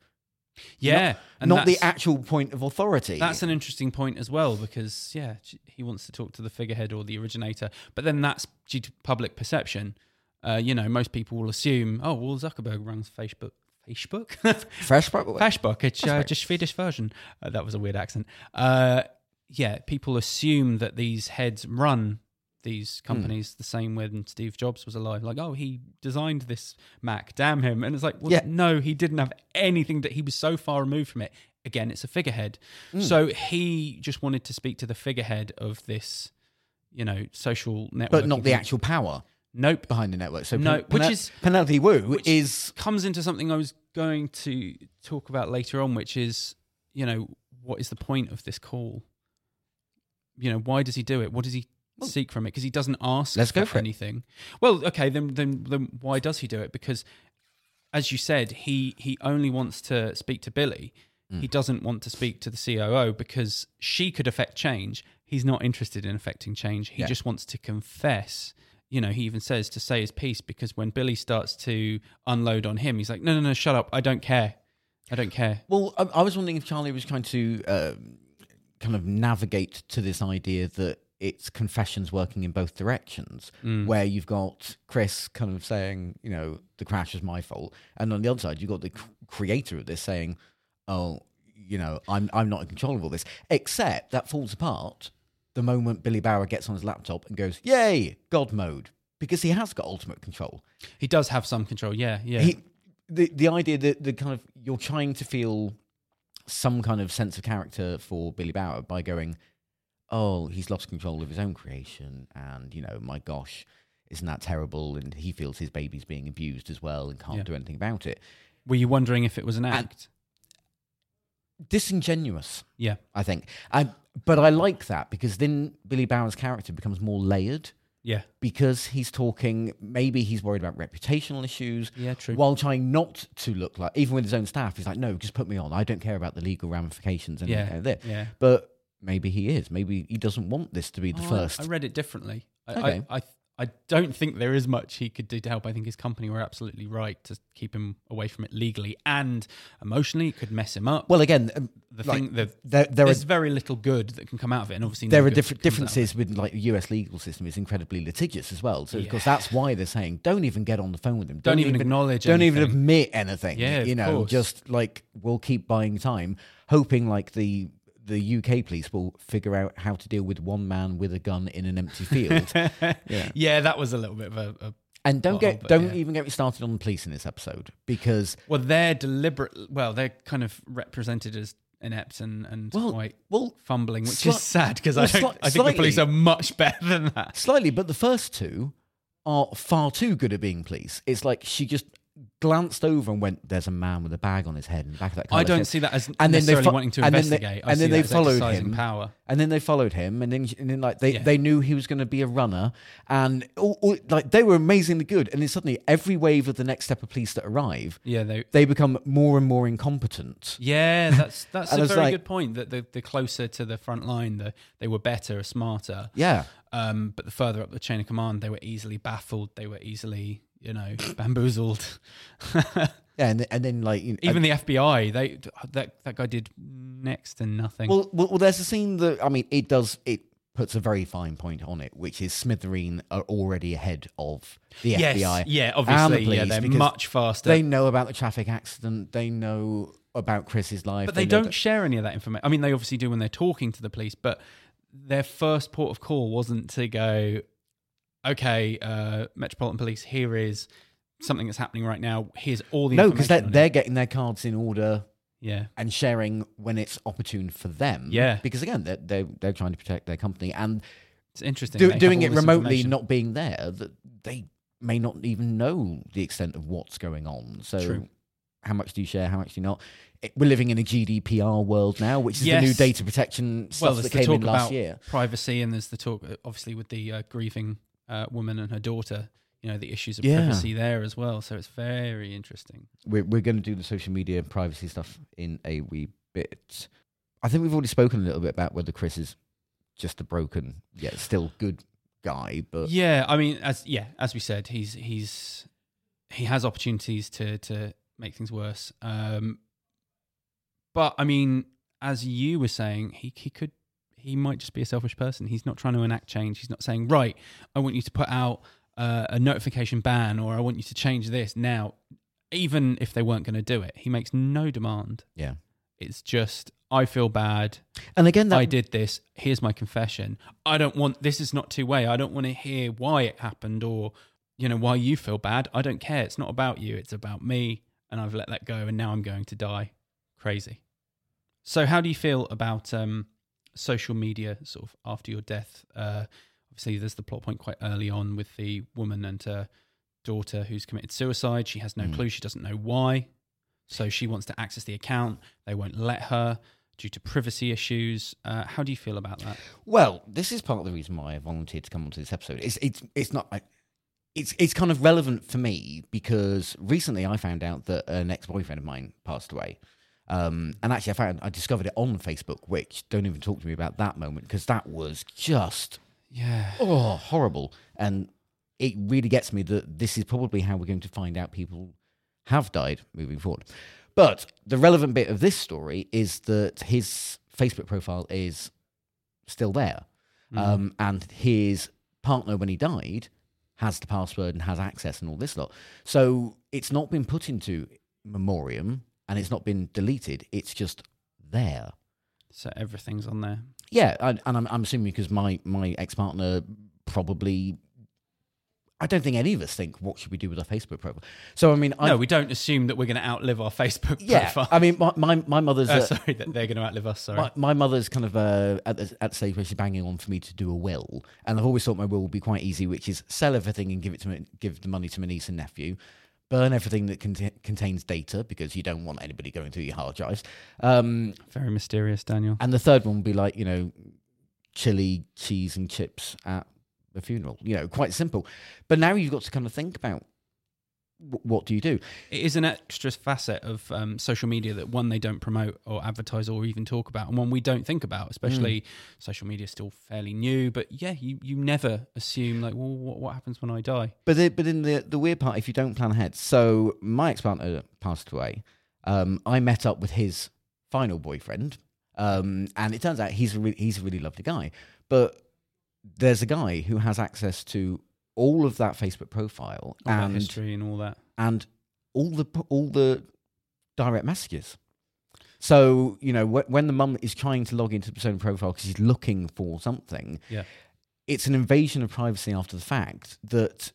Speaker 1: Yeah, and
Speaker 3: not the actual point of authority.
Speaker 1: That's an interesting point as well because yeah, he wants to talk to the figurehead or the originator, but then that's due to public perception. Uh, you know, most people will assume, oh, well, Zuckerberg runs Facebook. Facebook,
Speaker 3: fresh, by.
Speaker 1: Facebook. It's uh, just Swedish version. Uh, that was a weird accent. Uh, yeah, people assume that these heads run these
Speaker 3: Hmm.
Speaker 1: companies the same when Steve Jobs was alive. Like, oh, he designed this Mac. Damn him! And it's like, well,
Speaker 3: Yeah.
Speaker 1: no, he didn't have anything that he was so far removed from it. again, it's a figurehead.
Speaker 3: Mm.
Speaker 1: So he just wanted to speak to the figurehead of this, you know, social network.
Speaker 3: but not the actual power
Speaker 1: Nope.
Speaker 3: behind the network. So
Speaker 1: No,
Speaker 3: Pen-
Speaker 1: which is-
Speaker 3: Penelope Wu
Speaker 1: which
Speaker 3: is
Speaker 1: comes into something I was going to talk about later on, which is, you know, what is the point of this call? You know, why does he do it? What does he seek from it? Because he doesn't ask
Speaker 3: Let's go for it.
Speaker 1: anything. Well, okay, then, then then why does he do it? Because, as you said, he he only wants to speak to Billy.
Speaker 3: Mm.
Speaker 1: He doesn't want to speak to the COO because she could affect change. He's not interested in affecting change. He
Speaker 3: Yeah.
Speaker 1: just wants to confess. You know, he even says to say his piece because when Billy starts to unload on him, he's like, "No, no, no, shut up! I don't care. I don't care."
Speaker 3: Well, I, I was wondering if Charlie was trying to um, kind of navigate to this idea that it's confessions working in both directions,
Speaker 1: Mm.
Speaker 3: where you've got Chris kind of saying, you know, the crash is my fault, and on the other side, you've got the c- creator of this saying, oh, you know, I'm I'm not in control of all this. Except that falls apart the moment Billy Bauer gets on his laptop and goes, "Yay, God mode," because he has got ultimate control.
Speaker 1: He does have some control. Yeah, yeah.
Speaker 3: He, the the idea that the kind of you're trying to feel some kind of sense of character for Billy Bauer by going, oh, he's lost control of his own creation, and you know, my gosh, isn't that terrible? And he feels his baby's being abused as well and can't
Speaker 1: Yeah.
Speaker 3: do anything about it.
Speaker 1: Were you wondering if it was an act?
Speaker 3: Disingenuous,
Speaker 1: yeah,
Speaker 3: I think. I, but I like that because then Billy Bauer's character becomes more layered
Speaker 1: yeah,
Speaker 3: because he's talking. Maybe he's worried about reputational issues.
Speaker 1: yeah. True.
Speaker 3: while trying not to look like, even with his own staff, he's like, no, just put me on. I don't care about the legal ramifications and
Speaker 1: Yeah,
Speaker 3: that.
Speaker 1: yeah.
Speaker 3: But maybe he is. Maybe he doesn't want this to be the
Speaker 1: Oh,
Speaker 3: first.
Speaker 1: I, read it differently. I,
Speaker 3: Okay.
Speaker 1: I, I, I don't think there is much he could do to help. I think his company were absolutely right to keep him away from it legally and emotionally. It could mess him up.
Speaker 3: well, again, um,
Speaker 1: the
Speaker 3: like,
Speaker 1: thing, the,
Speaker 3: there, there are
Speaker 1: there's very little good that can come out of it, and obviously no
Speaker 3: there are different
Speaker 1: comes out of it.
Speaker 3: differences with like the US legal system is incredibly litigious as well. So of course that's why they're saying don't even get on the phone with him.
Speaker 1: Don't even acknowledge
Speaker 3: Don't even admit anything.
Speaker 1: Yeah,
Speaker 3: you know,
Speaker 1: course.
Speaker 3: just like we'll keep buying time, hoping like the the UK police will figure out how to deal with one man with a gun in an empty field. yeah.
Speaker 1: Yeah, that was a little bit of a. a
Speaker 3: And don't
Speaker 1: Well,
Speaker 3: get don't
Speaker 1: yeah.
Speaker 3: even get me started on the police in this episode because
Speaker 1: well, they're deliberate. Well, they're kind of represented as inept and, and
Speaker 3: Well,
Speaker 1: quite
Speaker 3: well,
Speaker 1: fumbling, which
Speaker 3: sli-
Speaker 1: is sad because
Speaker 3: well,
Speaker 1: I,
Speaker 3: sli-
Speaker 1: I think the police are much better than that.
Speaker 3: slightly, but the first two are far too good at being police. It's like she just glanced over and went, "There's a man with a bag on his head." And back of that car.
Speaker 1: I don't see that as
Speaker 3: And then they
Speaker 1: necessarily
Speaker 3: fo-
Speaker 1: wanting to
Speaker 3: and then they-
Speaker 1: investigate. I
Speaker 3: and then they followed him.
Speaker 1: power.
Speaker 3: And then they followed him, and then, and then like they,
Speaker 1: Yeah.
Speaker 3: they knew he was going to be a runner, and all, all- like they were amazingly good. And then suddenly, every wave of the next step of police that arrive,
Speaker 1: Yeah, they.
Speaker 3: they become more and more incompetent.
Speaker 1: Yeah, that's that's a very
Speaker 3: like-
Speaker 1: good point. That the, the closer to the front line, the they were better, smarter.
Speaker 3: Yeah,
Speaker 1: Um, but the further up the chain of command, they were easily baffled. They were easily, you know, bamboozled.
Speaker 3: yeah, and, and then like you know,
Speaker 1: Even the FBI, they that that guy did next to nothing.
Speaker 3: Well, well, well, there's a scene that I mean, it does it puts a very fine point on it, which is Smithereen are already ahead of the
Speaker 1: yes,
Speaker 3: FBI.
Speaker 1: yeah,
Speaker 3: and the
Speaker 1: obviously, yeah, they're much faster.
Speaker 3: They know about the traffic accident. They know about Chris's life.
Speaker 1: but they,
Speaker 3: know
Speaker 1: don't
Speaker 3: that-
Speaker 1: share any of that information. I mean, they obviously do when they're talking to the police, but their first port of call wasn't to go, okay, uh, Metropolitan Police, here is something that's happening right now. Here's all the
Speaker 3: no, because they're, they're getting their cards in order
Speaker 1: yeah,
Speaker 3: and sharing when it's opportune for them.
Speaker 1: Yeah.
Speaker 3: because again, they're they're, they're trying to protect their company and
Speaker 1: it's interesting.
Speaker 3: do, doing it remotely, not being there. That they may not even know the extent of what's going on. So,
Speaker 1: True.
Speaker 3: how much do you share? How much do you not? It, we're living in a GDPR world now, which is the new data protection
Speaker 1: well,
Speaker 3: stuff
Speaker 1: there's
Speaker 3: that
Speaker 1: the
Speaker 3: came
Speaker 1: talk
Speaker 3: in last
Speaker 1: about
Speaker 3: year.
Speaker 1: privacy, and there's the talk, uh, obviously, with the uh, grieving uh, woman and her daughter. You know, the issues of
Speaker 3: Yeah.
Speaker 1: privacy there as well. So it's very interesting.
Speaker 3: We're we're going to do the social media and privacy stuff in a wee bit. I think we've already spoken a little bit about whether Chris is just a broken, yet still good guy, but
Speaker 1: yeah, I mean, as yeah, as we said, he's he's he has opportunities to to make things worse. Um, but I mean, as you were saying, he he could he might just be a selfish person. He's not trying to enact change. He's not saying right. I want you to put out uh, a notification ban, or I want you to change this now. Even if they weren't going to do it, he makes no demand.
Speaker 3: yeah.
Speaker 1: It's just I feel bad.
Speaker 3: And again, that
Speaker 1: I did this. Here's my confession. I don't want this is not two way. I don't want to hear why it happened or you know why you feel bad. I don't care. It's not about you. It's about me and I've let that go and now I'm going to die. Crazy. So, how do you feel about um, social media sort of after your death? Uh, obviously, there's the plot point quite early on with the woman and her daughter who's committed suicide. She has no
Speaker 3: Mm.
Speaker 1: clue, she doesn't know why. So, she wants to access the account. They won't let her due to privacy issues. Uh, how do you feel about that?
Speaker 3: Well, this is part of the reason why I volunteered to come onto this episode. It's it's it's not like it's it's kind of relevant for me because recently I found out that an ex boyfriend of mine passed away. Um, and actually, I found I discovered it on Facebook, which don't even talk to me about that moment because that was just
Speaker 1: Yeah.
Speaker 3: oh horrible, and it really gets me that this is probably how we're going to find out people have died moving forward. But the relevant bit of this story is that his Facebook profile is still there, um, and his partner when he died has the password and has access and all this lot. So it's not been put into memoriam and it's not been deleted. It's just there.
Speaker 1: So, everything's on there.
Speaker 3: Yeah, and, and I'm, I'm assuming because my my ex partner probably. I don't think any of us think what should we do with our Facebook profile. So I mean, I
Speaker 1: no, we don't assume that we're going to outlive our Facebook
Speaker 3: yeah.
Speaker 1: profile.
Speaker 3: I mean, my my, my mother's
Speaker 1: Uh,
Speaker 3: uh,
Speaker 1: sorry, that they're going to outlive us. Sorry.
Speaker 3: my, my mother's kind of uh, at the at the stage where she's banging on for me to do a will, and I've always thought my will would be quite easy, which is sell everything and give it to my, give the money to my niece and nephew, burn everything that cont- contains data because you don't want anybody going through your hard drives. Um,
Speaker 1: Very mysterious, Daniel.
Speaker 3: and the third one would be like you know, chili, cheese, and chips at the funeral. You know, quite simple. But now you've got to kind of think about what do you do.
Speaker 1: It is an extra facet of um, social media that one they don't promote or advertise or even talk about, and one we don't think about. Especially social media is still fairly new, but yeah, you, you never assume like, well, what, what happens when I die?
Speaker 3: But the, but in the the weird part, if you don't plan ahead, so my ex partner passed away. Um, I met up with his final boyfriend, um, and it turns out he's a re- he's a really lovely guy. But there's a guy who has access to all of that Facebook profile
Speaker 1: All
Speaker 3: and
Speaker 1: history and all that.
Speaker 3: and all the all the direct messages. So you know wh- when the mum is trying to log into the persona profile because she's looking for something,
Speaker 1: Yeah.
Speaker 3: it's an invasion of privacy after the fact that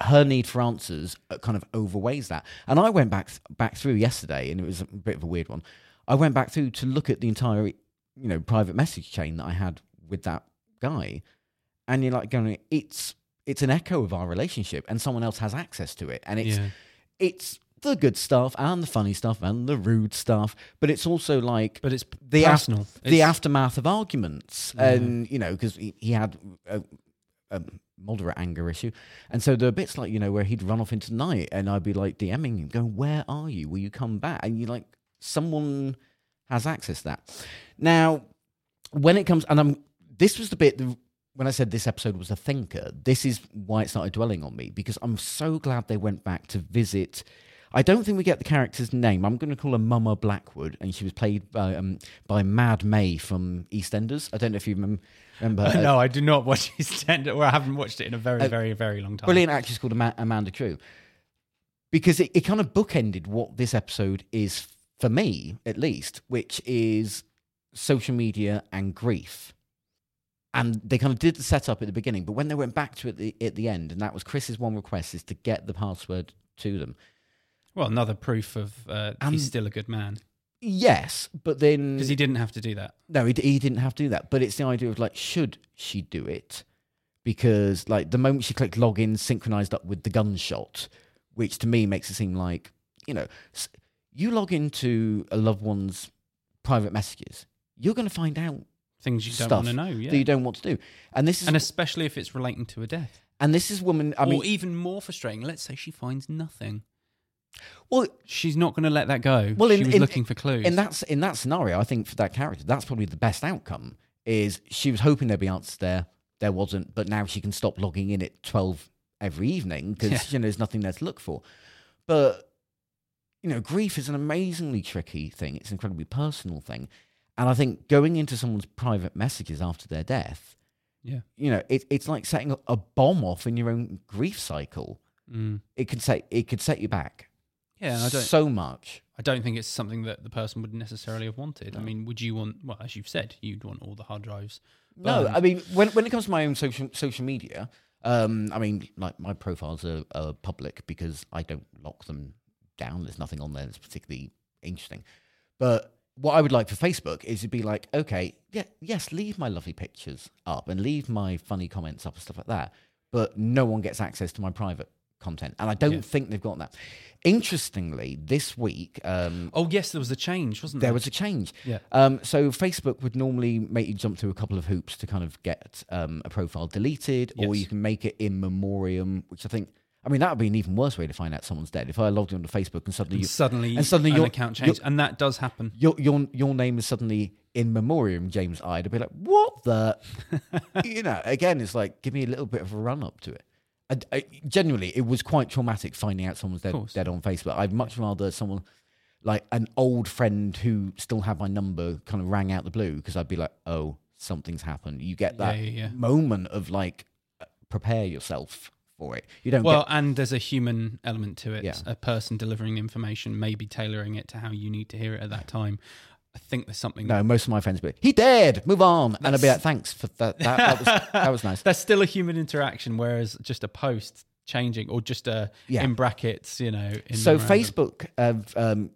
Speaker 3: her need for answers uh, kind of overweighs that. And I went back back through yesterday, and it was a bit of a weird one. I went back through to look at the entire, you know, private message chain that I had with that guy, and you're like going, it's it's an echo of our relationship, and someone else has access to it, and it's
Speaker 1: yeah.
Speaker 3: it's the good stuff and the funny stuff and the rude stuff, but it's also like
Speaker 1: But it's
Speaker 3: the af-
Speaker 1: personal.
Speaker 3: the aftermath of arguments,
Speaker 1: Yeah.
Speaker 3: and you know, because he, he had a, a moderate anger issue, and so there are bits like you know where he'd run off into the night, and I'd be like DMing him, going, "Where are you? Will you come back?" And you're like someone has access to that. Now, when it comes, and I'm this was the bit when I said this episode was a thinker. This is why it started dwelling on me because I'm so glad they went back to visit. I don't think we get the character's name. I'm going to call her Mama Blackwood, and she was played by um, by Mad May from EastEnders. I don't know if you remem- remember. uh,
Speaker 1: no, I do not watch EastEnders, or I haven't watched it in a very, very, very long time.
Speaker 3: brilliant actress called Ama- Amanda Drew. Because it, it kind of bookended what this episode is for me, at least, which is social media and grief. And they kind of did the setup at the beginning, but when they went back to it at the, at the end, and that was Chris's one request is to get the password to them.
Speaker 1: Well, another proof of uh,
Speaker 3: Um,
Speaker 1: he's still a good man
Speaker 3: Yes, but then
Speaker 1: because he didn't have to do that.
Speaker 3: No, he, he didn't have to do that. But it's the idea of like, should she do it? Because like the moment she clicked login, synchronized up with the gunshot, which to me makes it seem like you know, you log into a loved one's private messages, you're going to find out
Speaker 1: Things you don't want to know, yeah.
Speaker 3: that you don't want to do. And this is
Speaker 1: and especially if it's relating to a death.
Speaker 3: And this is woman. I
Speaker 1: or
Speaker 3: mean,
Speaker 1: even more frustrating, let's say she finds nothing.
Speaker 3: well,
Speaker 1: She's not going to let that go.
Speaker 3: Well,
Speaker 1: she was
Speaker 3: in-
Speaker 1: looking for clues.
Speaker 3: in that in that scenario, I think for that character, that's probably the best outcome. Is she was hoping there'd be answers there, there wasn't, but now she can stop logging in at twelve every evening because
Speaker 1: Yeah.
Speaker 3: you know there's nothing there to look for. But you know, grief is an amazingly tricky thing. It's an incredibly personal thing, and I think going into someone's private messages after their death,
Speaker 1: yeah.
Speaker 3: you know, it, it's like setting a- bomb off in your own grief cycle.
Speaker 1: Mm.
Speaker 3: It could set it could set you back
Speaker 1: Yeah, I don't.
Speaker 3: so much.
Speaker 1: I don't think it's something that the person would necessarily have wanted. I mean, would you want? Well, as you've said, you'd want all the hard drives.
Speaker 3: No. I mean when when it comes to my own social social media, um, I mean like my profiles are, are public because I don't lock them down. There's nothing on there that's particularly interesting. But what I would like for Facebook is to be like, okay, yeah, yes, leave my lovely pictures up and leave my funny comments up and stuff like that, but no one gets access to my private content, and I don't
Speaker 1: Yeah.
Speaker 3: think they've got that. Interestingly, this week, um,
Speaker 1: Oh yes, there was a change, wasn't there?
Speaker 3: there was a change.
Speaker 1: Yeah.
Speaker 3: Um, so Facebook would normally make you jump through a couple of hoops to kind of get um, a profile deleted, or you can make it in memoriam, which I think. I mean, that would be an even worse way to find out someone's dead. If I logged onto Facebook and suddenly
Speaker 1: And
Speaker 3: you,
Speaker 1: suddenly,
Speaker 3: and suddenly
Speaker 1: an
Speaker 3: your
Speaker 1: account changed, and that does happen.
Speaker 3: your your your name is suddenly in memoriam, James Ide, I'd be like, what the? you know, again, it's like give me a little bit of a run up to it. I, I, genuinely, it was quite traumatic finding out someone's dead, dead on Facebook. I'd much rather someone like an old friend who still had my number kind of rang out the blue because I'd be like, oh, something's happened. You get that
Speaker 1: Yeah, yeah, yeah.
Speaker 3: moment of like, uh, prepare yourself for it. You don't
Speaker 1: Well,
Speaker 3: get,
Speaker 1: and there's a human element to it.
Speaker 3: Yeah.
Speaker 1: A person delivering information, maybe tailoring it to how you need to hear it at that time. I think there's something.
Speaker 3: no, most of my friends be, he dead, move on. And I'd be like, thanks for that. That, that, was, that was nice.
Speaker 1: There's still a human interaction, whereas just a post changing or just a
Speaker 3: Yeah.
Speaker 1: in brackets, you know. In
Speaker 3: so. Facebook have um,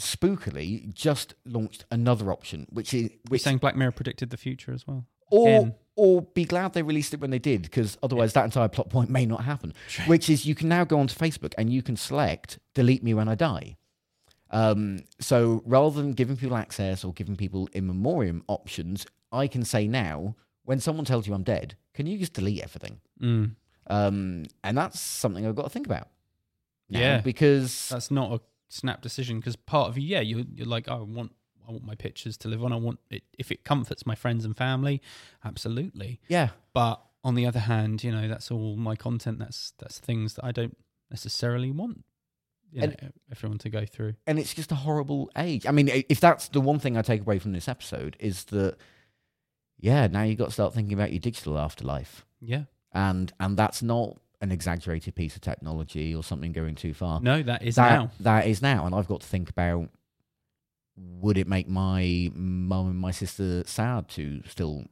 Speaker 3: spookily just launched another option, which is
Speaker 1: You're
Speaker 3: which
Speaker 1: saying Black Mirror predicted the future as well.
Speaker 3: or
Speaker 1: Again.
Speaker 3: Or be glad they released it when they did, because otherwise that entire plot point may not happen. Which is you can now go onto Facebook and you can select delete me when I die. Um, so rather than giving people access or giving people in memoriam options, I can say now when someone tells you I'm dead, can you just delete everything?
Speaker 1: Mm.
Speaker 3: Um, and that's something I've got to think about.
Speaker 1: Yeah.
Speaker 3: because
Speaker 1: That's not a snap decision because part of you, yeah, you're, you're like, oh, I want, I want my pictures to live on. I want it if it comforts my friends and family, absolutely.
Speaker 3: yeah,
Speaker 1: But on the other hand, you know, that's all my content. That's that's things that I don't necessarily want. You know,
Speaker 3: And-
Speaker 1: everyone to go through.
Speaker 3: and it's just a horrible age. I mean, if that's the one thing I take away from this episode is that, yeah, now you've got to start thinking about your digital afterlife,
Speaker 1: Yeah.
Speaker 3: and and that's not an exaggerated piece of technology or something going too far.
Speaker 1: No, that is
Speaker 3: that
Speaker 1: now.
Speaker 3: that is now, and I've got to think about would it make my mum and my sister sad to still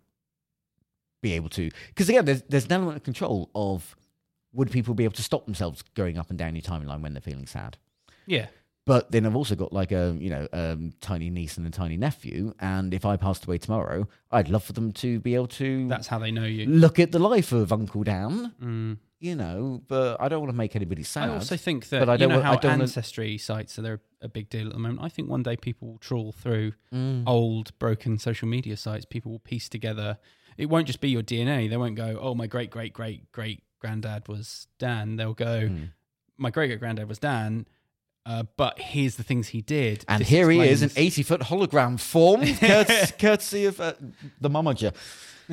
Speaker 3: be able to? Because again, there's there's an element of control of would people be able to stop themselves going up and down your timeline when they're feeling sad?
Speaker 1: Yeah.
Speaker 3: But then I've also got like a you know um, tiny niece and a tiny nephew, and if I passed away tomorrow, I'd love for them to be able to
Speaker 1: That's how they know you.
Speaker 3: look at the life of Uncle Dan,
Speaker 1: Mm.
Speaker 3: you know. But I don't want to make anybody sad.
Speaker 1: I also think that
Speaker 3: but I
Speaker 1: you
Speaker 3: don't
Speaker 1: know
Speaker 3: want- I
Speaker 1: how
Speaker 3: don't
Speaker 1: ancestry sites are they're a big deal at the moment. I think one day people will trawl through
Speaker 3: Mm.
Speaker 1: old broken social media sites. People will piece together. It won't just be your DNA. They won't go, "Oh, my great great great great granddad was Dan." They'll go,
Speaker 3: Mm.
Speaker 1: "My great great granddad was Dan." Uh, but here's the things he did.
Speaker 3: And
Speaker 1: This
Speaker 3: here he is, an 80 foot hologram form, courtesy, courtesy of uh, the momager.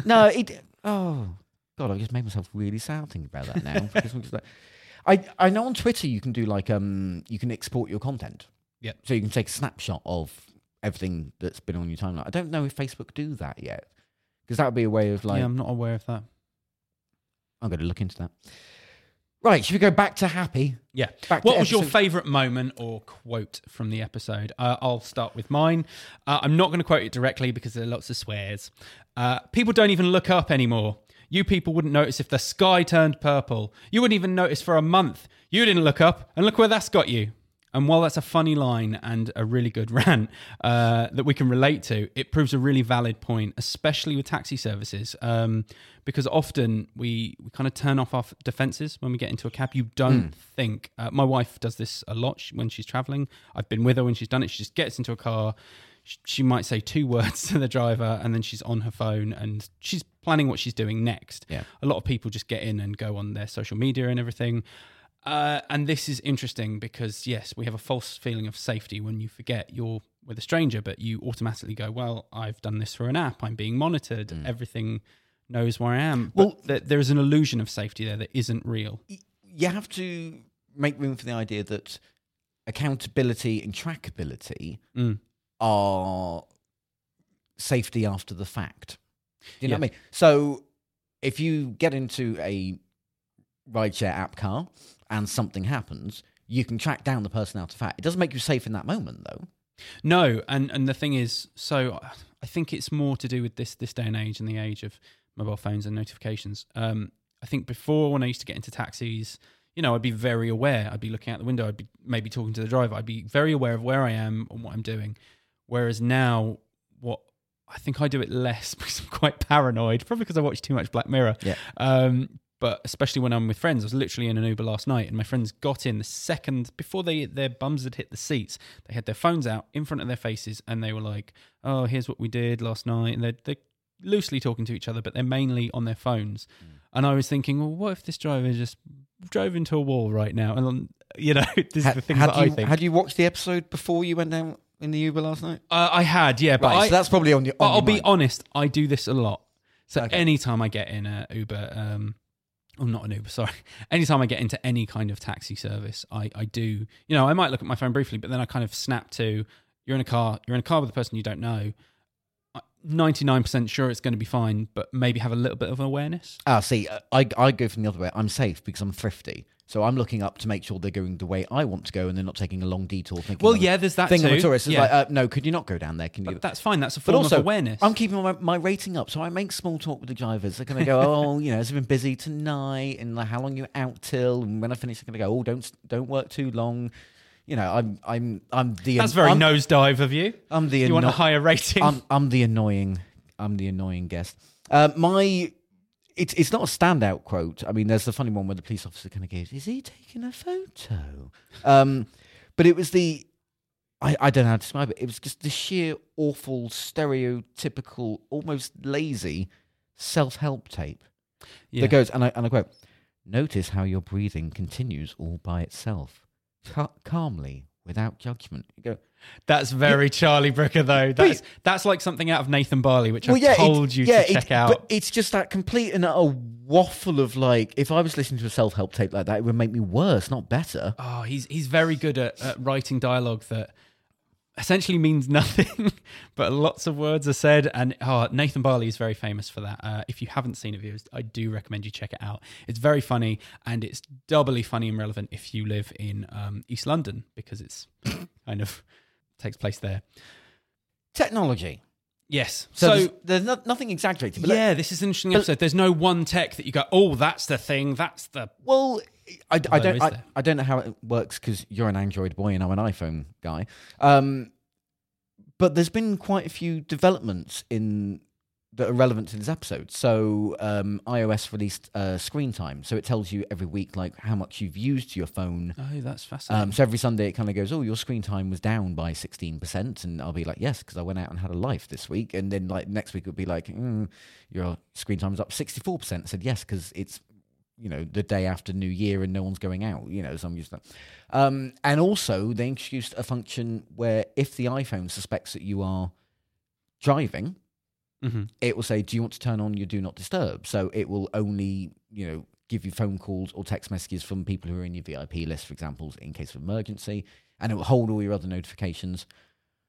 Speaker 3: No, it. Oh, God, I just made myself really sad thinking about that now. because I'm just like, I, I know on Twitter you can do like, um, you can export your content.
Speaker 1: Yep.
Speaker 3: So you can take a snapshot of everything that's been on your timeline. I don't know if Facebook do that yet. Because that would be a way of like,
Speaker 1: yeah, I'm not aware of that.
Speaker 3: I'm going to look into that. Right, should we go back to happy?
Speaker 1: Yeah.
Speaker 3: Back to
Speaker 1: what was your favourite moment or quote from the episode? Uh, I'll start with mine. Uh, I'm not going to quote it directly because there are lots of swears. Uh, people don't even look up anymore. You people wouldn't notice if the sky turned purple. You wouldn't even notice for a month. You didn't look up, and look where that's got you. And while that's a funny line and a really good rant uh, that we can relate to, it proves a really valid point, especially with taxi services, um, because often we, we kind of turn off our defenses when we get into a cab. You don't think. Uh, my wife does this a lot when she's traveling. I've been with her when she's done it. She just gets into a car. She might say two words to the driver and then she's on her phone and she's planning what she's doing next.
Speaker 3: Yeah.
Speaker 1: A lot of people just get in and go on their social media and everything. Uh, and this is interesting because yes, we have a false feeling of safety when you forget you're with a stranger, but you automatically go, "Well, I've done this for an app. I'm being monitored. Everything knows where I am." But
Speaker 3: Well-
Speaker 1: there, there is an illusion of safety there that isn't real.
Speaker 3: you have to make room for the idea that accountability and trackability
Speaker 1: Mm.
Speaker 3: are safety after the fact. Do you know
Speaker 1: Yeah.
Speaker 3: what I mean? So if you get into a rideshare app car and something happens, you can track down the person out of fact. It doesn't make you safe in that moment, though.
Speaker 1: No, and and the thing is, so I think it's more to do with this this day and age and the age of mobile phones and notifications. Um, I think before when I used to get into taxis, you know, I'd be very aware. I'd be looking out the window. I'd be maybe talking to the driver. I'd be very aware of where I am and what I'm doing. Whereas now, what I think I do it less because I'm quite paranoid, probably because I watch too much Black Mirror.
Speaker 3: Yeah.
Speaker 1: Um, but especially when I'm with friends, I was literally in an Uber last night, and my friends got in the second before they their bums had hit the seats. They had their phones out in front of their faces, and they were like, "Oh, here's what we did last night," and they're, they're loosely talking to each other, but they're mainly on their phones. And I was thinking, well, what if this driver just drove into a wall right now? And you know, this
Speaker 3: Ha-
Speaker 1: is the things
Speaker 3: had
Speaker 1: that I
Speaker 3: you
Speaker 1: think.
Speaker 3: had you watched the episode before you went down in the Uber last night?
Speaker 1: uh, I had, yeah, but
Speaker 3: Right,
Speaker 1: I,
Speaker 3: so that's probably on your.
Speaker 1: But
Speaker 3: on
Speaker 1: I'll
Speaker 3: your
Speaker 1: be honest, I do this a lot. So
Speaker 3: Okay.
Speaker 1: anytime I get in a Uber, um, oh, not an Uber, sorry. Anytime I get into any kind of taxi service, I, I do, you know, I might look at my phone briefly, but then I kind of snap to, you're in a car, you're in a car with a person you don't know. 99% sure it's going to be fine, but maybe have a little bit of awareness.
Speaker 3: Ah, see, uh, I I go from the other way. I'm safe because I'm thrifty. So I'm looking up to make sure they're going the way I want to go, and they're not taking a long detour. Thinking
Speaker 1: Well, yeah, there's that
Speaker 3: thing of a tourist. It's
Speaker 1: Yeah.
Speaker 3: like, uh, no, could you not go down there? Can you?
Speaker 1: But that's fine. That's a
Speaker 3: But
Speaker 1: form
Speaker 3: also,
Speaker 1: of awareness.
Speaker 3: I'm keeping my, my rating up, so I make small talk with the drivers. They're going to go, oh, you know, has it been busy tonight? And like, how long you out till? And when I finish, they're going to go, oh, don't don't work too long. You know, I'm I'm I'm the
Speaker 1: That's very
Speaker 3: I'm,
Speaker 1: nosedive of you.
Speaker 3: I'm the
Speaker 1: You want a higher rating?
Speaker 3: I'm I'm the annoying I'm the annoying guest. Uh, my it's it's not a standout quote. I mean, there's the funny one where the police officer kind of goes, "Is he taking a photo?" Um, but it was the I, I don't know how to describe it. It was just the sheer awful, stereotypical, almost lazy self help tape
Speaker 1: yeah.
Speaker 3: that goes, and I, and I quote, Notice how your breathing continues all by itself, Ca- calmly, without judgment. You go,
Speaker 1: That's very Charlie Brooker, though. That's that's like something out of Nathan Barley, which I
Speaker 3: it's-
Speaker 1: told you
Speaker 3: yeah,
Speaker 1: to check out.
Speaker 3: But it's just that complete and utter waffle of like, if I was listening to a self help tape like that, it would make me worse, not better.
Speaker 1: Oh, he's he's very good at, at writing dialogue that essentially means nothing, but lots of words are said. And oh, Nathan Barley is very famous for that. Uh, if you haven't seen it, viewers, I do recommend you check it out. It's very funny, and it's doubly funny and relevant if you live in um, East London because it's kind of takes place there.
Speaker 3: Technology.
Speaker 1: Yes.
Speaker 3: So,
Speaker 1: So,
Speaker 3: there's, there's no, nothing exaggerated. But
Speaker 1: yeah, this is an interesting episode. There's no one tech that you go, oh, that's the thing. That's the
Speaker 3: Well, I, I don't I. I don't know how it works because you're an Android boy and I'm an iPhone guy. Um, but there's been quite a few developments in that are relevant to this episode. So um, iOS released uh, screen time, so it tells you every week like how much you've used your phone.
Speaker 1: oh, that's fascinating.
Speaker 3: Um, so every Sunday it kind of goes, oh, your screen time was down by sixteen percent, and I'll be like, yes, because I went out and had a life this week. And then like next week it would be like, mm, your screen time was up sixty four percent. I said yes because it's you know the day after New Year and no one's going out. You know, so I'm used to that. Um, and also they introduced a function where if the iPhone suspects that you are driving,
Speaker 1: hmm
Speaker 3: it will say, "Do you want to turn on your do not disturb?" So it will only, you know, give you phone calls or text messages from people who are in your VIP list, for example, in case of emergency, and it will hold all your other notifications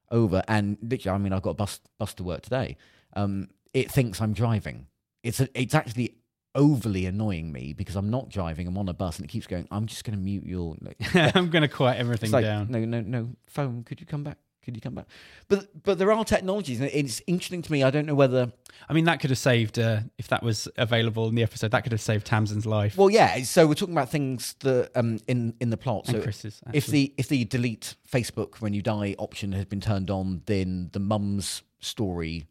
Speaker 3: over. And literally, I mean, I've got a bus bus to work today. Um, it thinks I'm driving. It's a, it's actually overly annoying me because I'm not driving. I'm on a bus, and it keeps going. I'm just going to mute your.
Speaker 1: I'm going to quiet everything
Speaker 3: like,
Speaker 1: down.
Speaker 3: no, no, no, phone. Could you come back? Could you come back? But but there are technologies, and it's interesting to me. I don't know whether
Speaker 1: I mean, that could have saved uh, if that was available in the episode. That could have saved Tamsin's life
Speaker 3: Well, yeah. So we're talking about things that um in in the plot.
Speaker 1: and
Speaker 3: So
Speaker 1: Chris's.
Speaker 3: if the if the delete Facebook when you die option has been turned on, then the mum's story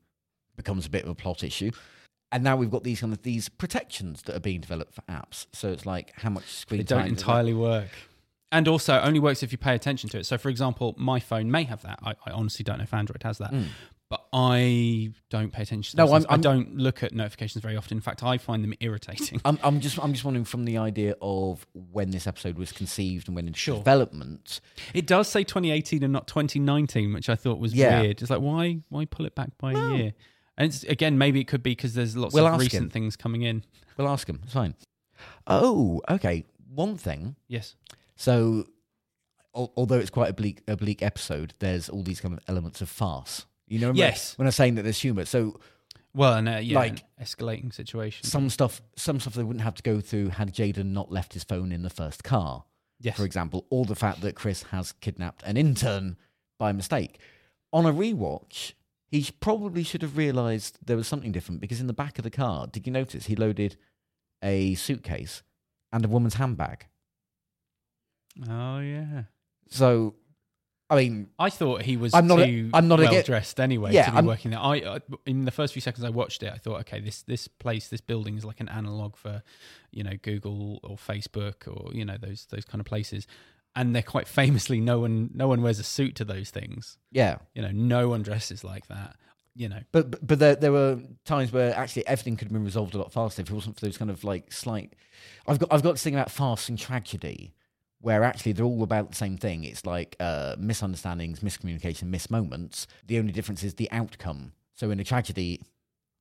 Speaker 3: becomes a bit of a plot issue. And now we've got these kind of these protections that are being developed for apps. So it's like how much screen time?
Speaker 1: they don't
Speaker 3: time does that-
Speaker 1: entirely work. And also, only works if you pay attention to it. So, for example, my phone may have that. I, I honestly don't know if Android has that, hmm. but I don't pay attention to
Speaker 3: No, I'm-
Speaker 1: things. I
Speaker 3: I'm-
Speaker 1: don't look at notifications very often. In fact, I find them irritating.
Speaker 3: I'm, I'm just I'm just wondering from the idea of when this episode was conceived and when in
Speaker 1: Sure.
Speaker 3: development.
Speaker 1: It does say 2018 and not 2019, which I thought was
Speaker 3: Yeah.
Speaker 1: weird. It's like why why pull it back by a year? And it's, again, maybe it could be because there's lots
Speaker 3: We'll
Speaker 1: of recent
Speaker 3: him.
Speaker 1: things coming in.
Speaker 3: We'll ask him. It's fine. Oh, okay. One thing
Speaker 1: Yes.
Speaker 3: So, al- although it's quite a bleak, a bleak episode, there's all these kind of elements of farce. You know,
Speaker 1: Yes.
Speaker 3: When I'm saying that there's humour, so
Speaker 1: Well, and uh, yeah,
Speaker 3: Like-
Speaker 1: an escalating situation.
Speaker 3: some stuff, some stuff they wouldn't have to go through had Jaden not left his phone in the first car,
Speaker 1: yes.
Speaker 3: for example, or the fact that Chris has kidnapped an intern by mistake. On a rewatch, he sh- probably should have realised there was something different because in the back of the car, did you notice he loaded a suitcase and a woman's handbag?
Speaker 1: Oh yeah.
Speaker 3: So I mean,
Speaker 1: I thought he was
Speaker 3: I'm not
Speaker 1: too
Speaker 3: I'm not a
Speaker 1: well dressed anyway
Speaker 3: Yeah,
Speaker 1: to be
Speaker 3: I'm-
Speaker 1: working there. I uh, in the first few seconds I watched it, I thought, okay, this this place, this building is like an analog for, you know, Google or Facebook or you know those those kind of places, and they're quite famously no one no one wears a suit to those things.
Speaker 3: yeah.
Speaker 1: You know, no one dresses like that. You know,
Speaker 3: But but, but there, there were times where actually everything could have been resolved a lot faster if it wasn't for those kind of like slight. I've got I've got this thing about farce and tragedy, where actually they're all about the same thing. It's like uh, misunderstandings, miscommunication, miss moments. The only difference is the outcome. So in a tragedy,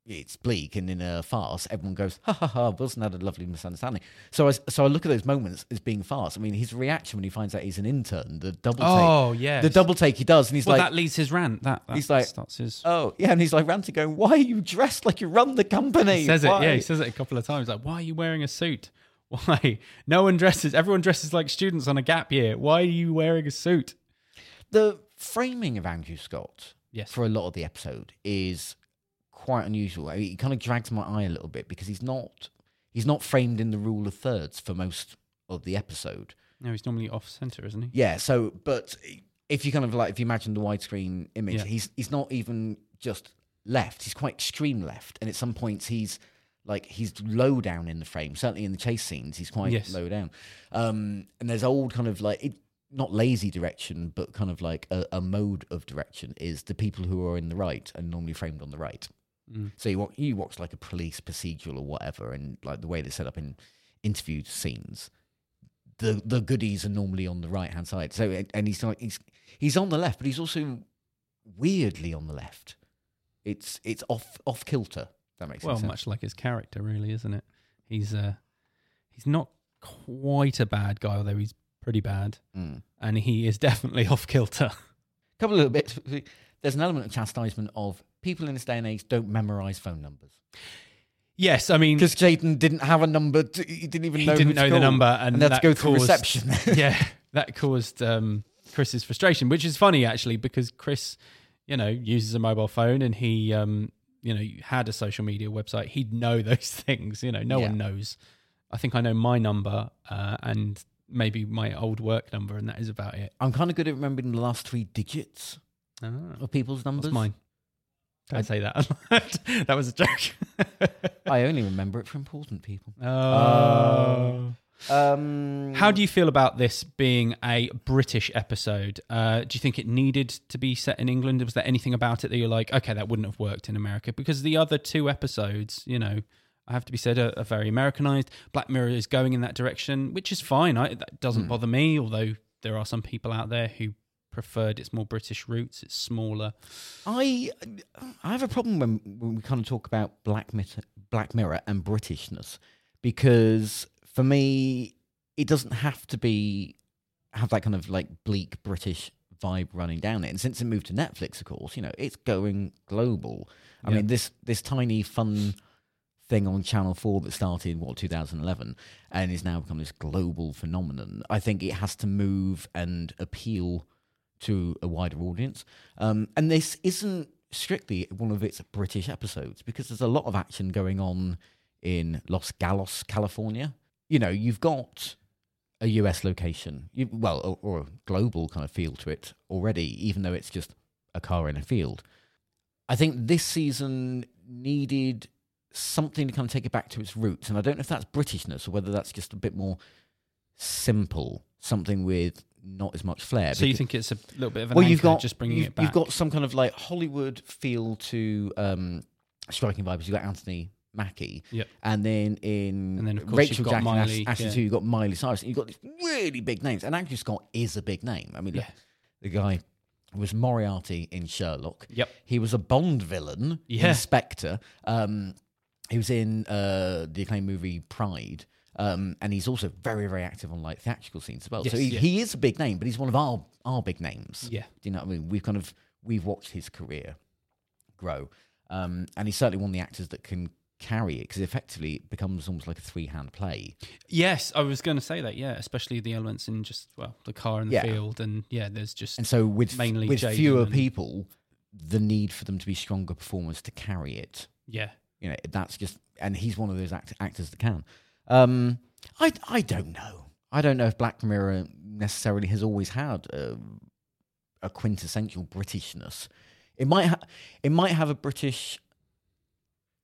Speaker 3: it's bleak, and in a farce, everyone goes ha ha ha. Wilson had a lovely misunderstanding. So I so I look at those moments as being farce. I mean, his reaction when he finds out he's an intern, the double take,
Speaker 1: Oh, yes.
Speaker 3: the double take he does, and he's
Speaker 1: well,
Speaker 3: like,
Speaker 1: that leads his rant. That, that
Speaker 3: He's like,
Speaker 1: starts his.
Speaker 3: Oh, yeah, and he's like ranting, going, "Why are you dressed like you run the company?"
Speaker 1: He says it, yeah. He says it a couple of times. Like, why are you wearing a suit? Why? No one dresses. Everyone dresses like students on a gap year. Why are you wearing a suit?
Speaker 3: the framing of Andrew Scott
Speaker 1: Yes.
Speaker 3: for a lot of the episode is quite unusual. I mean, It kind of drags my eye a little bit because he's not he's not framed in the rule of thirds for most of the episode.
Speaker 1: No, he's normally off center, isn't he?
Speaker 3: Yeah, so but if you kind of like if you imagine the widescreen image,
Speaker 1: Yeah.
Speaker 3: he's he's not even just left. He's quite extreme left, and at some points he's like he's low down in the frame. Certainly in the chase scenes, he's quite
Speaker 1: Yes.
Speaker 3: low down. Um, and there's old kind of like it, not lazy direction, but kind of like a, a mode of direction is the people who are in the right are normally framed on the right.
Speaker 1: Mm.
Speaker 3: So you watch, you watch like a police procedural or whatever, and like the way they're set up in interview scenes, the the goodies are normally on the right hand side. So and- and he's like he's he's on the left, but he's also weirdly on the left. It's it's off off kilter. That makes
Speaker 1: Well,
Speaker 3: sense.
Speaker 1: much like his character, really, isn't it? He's uh, he's not quite a bad guy, although he's pretty bad,
Speaker 3: Mm.
Speaker 1: and he is definitely off kilter.
Speaker 3: A couple of little bits. There's an element of chastisement of people in this day and age don't memorize phone numbers
Speaker 1: yes, I mean,
Speaker 3: because Jaden didn't have a number. To, he didn't even
Speaker 1: he
Speaker 3: know.
Speaker 1: didn't know the number, and,
Speaker 3: and, they had to go through
Speaker 1: caused,
Speaker 3: reception.
Speaker 1: yeah, that caused um, Chris's frustration, which is funny actually because Chris, you know, uses a mobile phone and he, um, you know, you had a social media website. He'd know those things. You know, no one knows. I think I know my number uh, and maybe my old work number, and that is about it.
Speaker 3: I'm kind of good at remembering the last three digits
Speaker 1: Ah,
Speaker 3: of people's numbers.
Speaker 1: what's mine? Don't say that. that was a joke.
Speaker 3: I only remember it for important people.
Speaker 1: Oh.
Speaker 3: Um,
Speaker 1: How do you feel about this being a British episode? Uh, do you think it needed to be set in England? Was there anything about it that you're like, okay, that wouldn't have worked in America? Because the other two episodes, you know, I have to be said, are, are very Americanized. Black Mirror is going in that direction, which is fine. I, that doesn't bother me, although there are some people out there who preferred its more British roots. It's smaller.
Speaker 3: I I have a problem when, when we kind of talk about Black Mirror, Black Mirror and Britishness because for me it doesn't have to be have that kind of like bleak British vibe running down it. And since it moved to Netflix, of course, you know it's going global. I
Speaker 1: Yeah.
Speaker 3: mean this this tiny fun thing on Channel Four that started in what 2011 and is now become this global phenomenon. I think it has to move and appeal to a wider audience. Um, and this isn't strictly one of its British episodes because there's a lot of action going on in Los Gatos, California. You know, you've got a US location, you, well, or, or a global kind of feel to it already, even though it's just a car in a field. I think this season needed something to kind of take it back to its roots. And I don't know if that's Britishness or whether that's just a bit more simple, something with not as much flair.
Speaker 1: So you think it's a little bit of an
Speaker 3: well, you've got
Speaker 1: just bringing
Speaker 3: you've,
Speaker 1: it back?
Speaker 3: You've got some kind of like Hollywood feel to um, Striking Vipers. You've got Anthony Mackie,
Speaker 1: Yep.
Speaker 3: and then in
Speaker 1: And then,
Speaker 3: Rachel Jackson,
Speaker 1: Miley,
Speaker 3: Ashley
Speaker 1: yeah.
Speaker 3: too. You've got Miley Cyrus. And you've got these really big names, and Andrew Scott is a big name. I mean,
Speaker 1: Yeah.
Speaker 3: the guy was Moriarty in Sherlock.
Speaker 1: Yep.
Speaker 3: He was a Bond villain
Speaker 1: Yeah.
Speaker 3: in Spectre. Um, he was in uh, the acclaimed movie Pride. Um, and he's also very, very active on like theatrical scenes as well. so he,
Speaker 1: yeah.
Speaker 3: he is a big name, but he's one of our our big names.
Speaker 1: Yeah.
Speaker 3: Do you know what I mean? We've kind of we've watched his career grow, um, and he's certainly one of the actors that can carry it because effectively it becomes almost like a three hand play.
Speaker 1: Yes, I was going to say that. Yeah, especially the elements in just well the car in the
Speaker 3: Yeah.
Speaker 1: field, and yeah, there's just
Speaker 3: And so with
Speaker 1: Mainly
Speaker 3: with
Speaker 1: Jaden
Speaker 3: fewer
Speaker 1: and-
Speaker 3: people, the need for them to be stronger performers to carry it.
Speaker 1: yeah.
Speaker 3: You know, that's just and he's one of those act- actors that can. Um, I I don't know. I don't know if Black Mirror necessarily has always had a, a quintessential Britishness. It might ha- it might have a British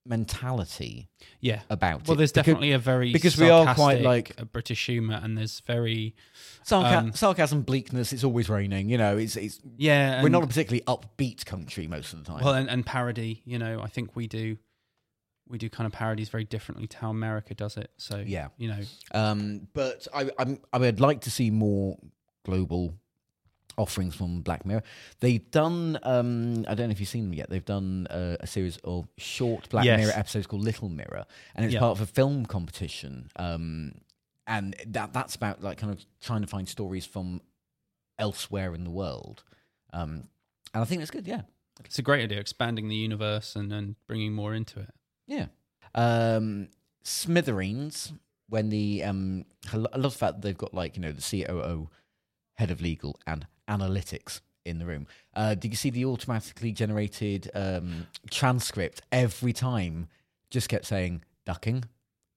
Speaker 3: mentality
Speaker 1: Yeah.
Speaker 3: about
Speaker 1: Well,
Speaker 3: it.
Speaker 1: there's
Speaker 3: because-
Speaker 1: definitely a very
Speaker 3: because we are quite like-
Speaker 1: a British humour, and there's very
Speaker 3: sarca-
Speaker 1: um,
Speaker 3: sarcasm, bleakness. It's always raining. You know, it's it's
Speaker 1: yeah.
Speaker 3: we're not a particularly upbeat country most of the time.
Speaker 1: well, and, and parody. You know, I think we do we do kind of parodies very differently to how America does it. So
Speaker 3: Yeah.
Speaker 1: you know,
Speaker 3: Um, but I, I'm, I would like to see more global offerings from Black Mirror. They've done, um, I don't know if you've seen them yet. They've done uh, a series of short Black
Speaker 1: Yes.
Speaker 3: Mirror episodes called Little Mirror, and it's
Speaker 1: Yeah.
Speaker 3: part of a film competition. Um, and that that's about like kind of trying to find stories from elsewhere in the world. Um, and I think that's good. Yeah,
Speaker 1: it's a great idea, expanding the universe and and bringing more into it.
Speaker 3: Yeah. Um, Smithereens, when the um, I I love the fact that they've got like you know the COO, head of legal and analytics in the room. Uh, did you see the automatically generated um, transcript every time? Just kept saying ducking,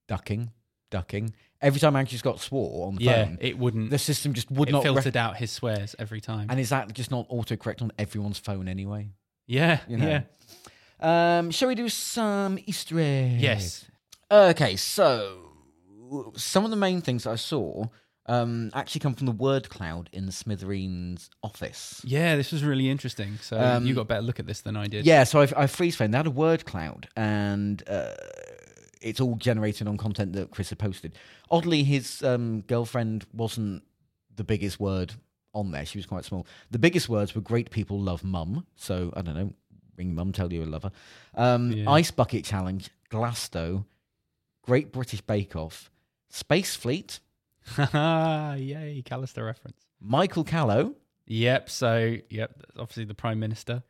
Speaker 3: ducking, ducking. Every time Andrew Scott swore on the
Speaker 1: Yeah,
Speaker 3: phone,
Speaker 1: it wouldn't.
Speaker 3: the system just would not.
Speaker 1: filtered out his swears every time.
Speaker 3: and is that just not autocorrect on everyone's phone anyway?
Speaker 1: yeah,
Speaker 3: You know.
Speaker 1: yeah.
Speaker 3: Um, shall we do some Easter eggs?
Speaker 1: Yes.
Speaker 3: Okay, so some of the main things I saw um, actually come from the word cloud in the Smithereens office.
Speaker 1: Yeah, this was really interesting. So
Speaker 3: Um,
Speaker 1: you got a better look at this than I did.
Speaker 3: Yeah, so I, I freeze framed. They had a word cloud, and uh, it's all generated on content that Chris had posted. Oddly, his um, girlfriend wasn't the biggest word on there. She was quite small. The biggest words were "Great people love mum." So I don't know. Ring mum, tell you a lover. Um,
Speaker 1: Yeah.
Speaker 3: Ice bucket challenge, Glasto, Great British Bake Off, Space Fleet,
Speaker 1: Yay, Callister reference.
Speaker 3: Michael Callow,
Speaker 1: Yep. So, yep. Obviously, the Prime Minister.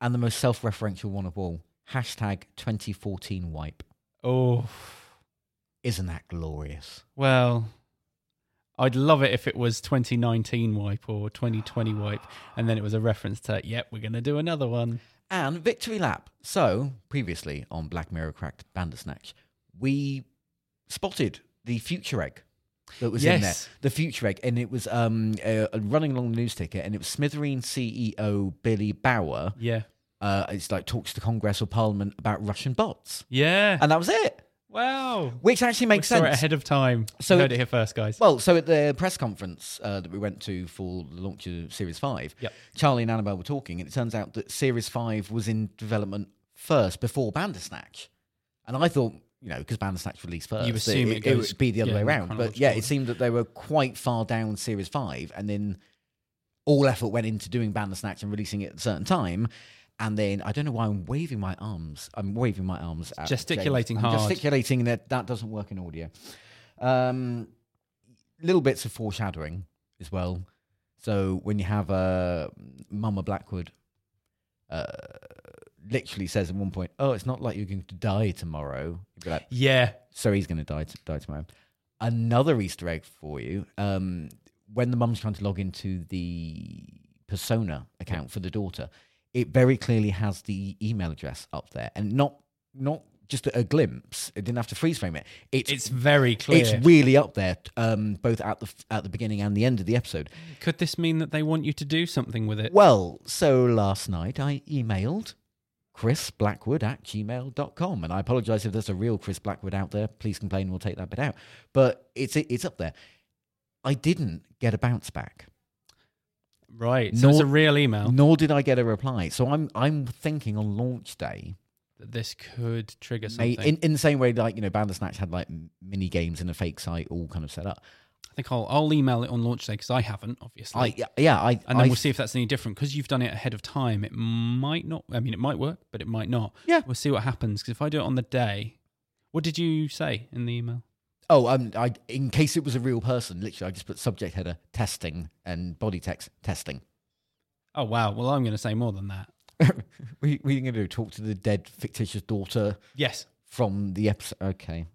Speaker 3: and the most self-referential one of all: hashtag 2014 wipe.
Speaker 1: Oh,
Speaker 3: Isn't that glorious?
Speaker 1: well, I'd love it if it was 2019 wipe or 2020 wipe, and then it was a reference to, yep, we're going to do another one.
Speaker 3: and Victory Lap. So, previously on Black Mirror Cracked Bandersnatch, we spotted the future egg that was in there. The future egg. And it was um, uh, running along the news ticker, and it was Smithereen CEO Billy Bauer.
Speaker 1: Yeah.
Speaker 3: Uh, it's like talks to Congress or Parliament about Russian bots.
Speaker 1: Yeah.
Speaker 3: And that was it,
Speaker 1: wow.
Speaker 3: which actually makes
Speaker 1: we
Speaker 3: sense.
Speaker 1: ahead of time.
Speaker 3: So
Speaker 1: So heard
Speaker 3: it-
Speaker 1: here first, guys.
Speaker 3: Well, so at the press conference uh, that we went to for the launch of Series 5,
Speaker 1: Yep.
Speaker 3: Charlie and Annabelle were talking, and it turns out that Series 5 was in development first before Bandersnatch. And I thought, you know, because Bandersnatch released first,
Speaker 1: You assume
Speaker 3: it,
Speaker 1: it
Speaker 3: it would be the other
Speaker 1: yeah,
Speaker 3: way around. But yeah, it seemed that they were quite far down Series 5, and then all effort went into doing Bandersnatch and releasing it at a certain time. And then I don't know why I'm waving my arms. I'm waving my arms. At
Speaker 1: Gesticulating hard.
Speaker 3: gesticulating, and that, that doesn't work in audio. Um, little bits of foreshadowing as well. So when you have uh, Mama Blackwood, uh, literally says at one point, "Oh, it's not like you're going to die tomorrow." You'd be like,
Speaker 1: yeah.
Speaker 3: so he's going to die t- die tomorrow. Another Easter egg for you. Um, when the mum's trying to log into the Persona account for the daughter, it very clearly has the email address up there, and not not just a, glimpse. It didn't have to freeze frame it. It's
Speaker 1: It's very clear.
Speaker 3: it's really up there, um, both at the at the beginning and the end of the episode.
Speaker 1: Could this mean that they want you to do something with it?
Speaker 3: Well, so last night I emailed Chris Blackwood at gmail.com. And I apologize if there's a real Chris Blackwood out there. Please complain, we'll take that bit out. But it's it's up there. I didn't get a bounce back.
Speaker 1: right. So it's a real email.
Speaker 3: Nor did I get a reply. So I'm I'm thinking on launch day,
Speaker 1: that This could trigger
Speaker 3: may-
Speaker 1: something.
Speaker 3: in, in the same way like, you know, Bandersnatch had like mini games and a fake site all kind of set up.
Speaker 1: I think I'll, I'll email it on launch day because I haven't, obviously.
Speaker 3: I yeah, I
Speaker 1: and then
Speaker 3: I,
Speaker 1: we'll see if that's any different because you've done it ahead of time. It might not. I mean, it might work, but it might not.
Speaker 3: Yeah.
Speaker 1: we'll see what happens. Because if I do it on the day, what did you say in the email?
Speaker 3: Oh, um, I in case it was a real person, literally, I just put subject header testing and body text testing.
Speaker 1: Oh wow. Well, I'm going to say more than that.
Speaker 3: We're going to do? Talk to the dead fictitious daughter
Speaker 1: Yes,
Speaker 3: from the episode? Okay,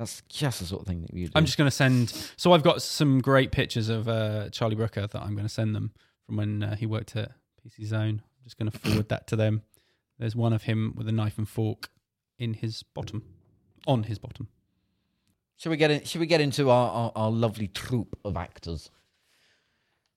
Speaker 3: that's just the sort of thing that you do.
Speaker 1: I'm just going to send. So I've got some great pictures of uh, Charlie Brooker that I'm going to send them from when uh, he worked at PC Zone. I'm just going to forward that to them. There's one of him with a knife and fork in his bottom, on his bottom.
Speaker 3: Should we get in, should we get into our, our, our lovely troupe of actors?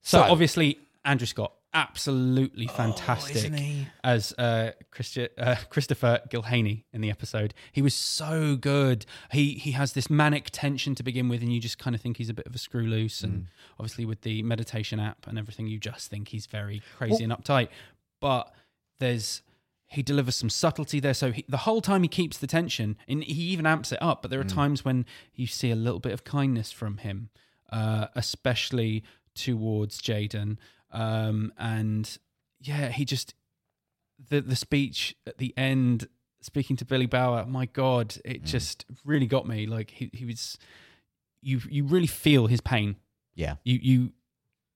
Speaker 1: So, obviously, Andrew Scott absolutely fantastic
Speaker 3: Oh,
Speaker 1: as uh, Christi- uh, Christopher Gillhaney in the episode. He was so good. He he has this manic tension to begin with, and you just kind of think he's a bit of a screw loose.
Speaker 3: Mm.
Speaker 1: And obviously, with the meditation app and everything, you just think he's very crazy and uptight. But there's he delivers some subtlety there. So he, the whole time he keeps the tension, and he even amps it up. But there are
Speaker 3: Mm.
Speaker 1: times when you see a little bit of kindness from him, uh, especially towards Jaden. Um, and yeah, he just the the speech at the end, speaking to Billy Bauer. My God,
Speaker 3: Mm.
Speaker 1: it just really got me. Like he he was, you you really feel his pain
Speaker 3: Yeah.
Speaker 1: you you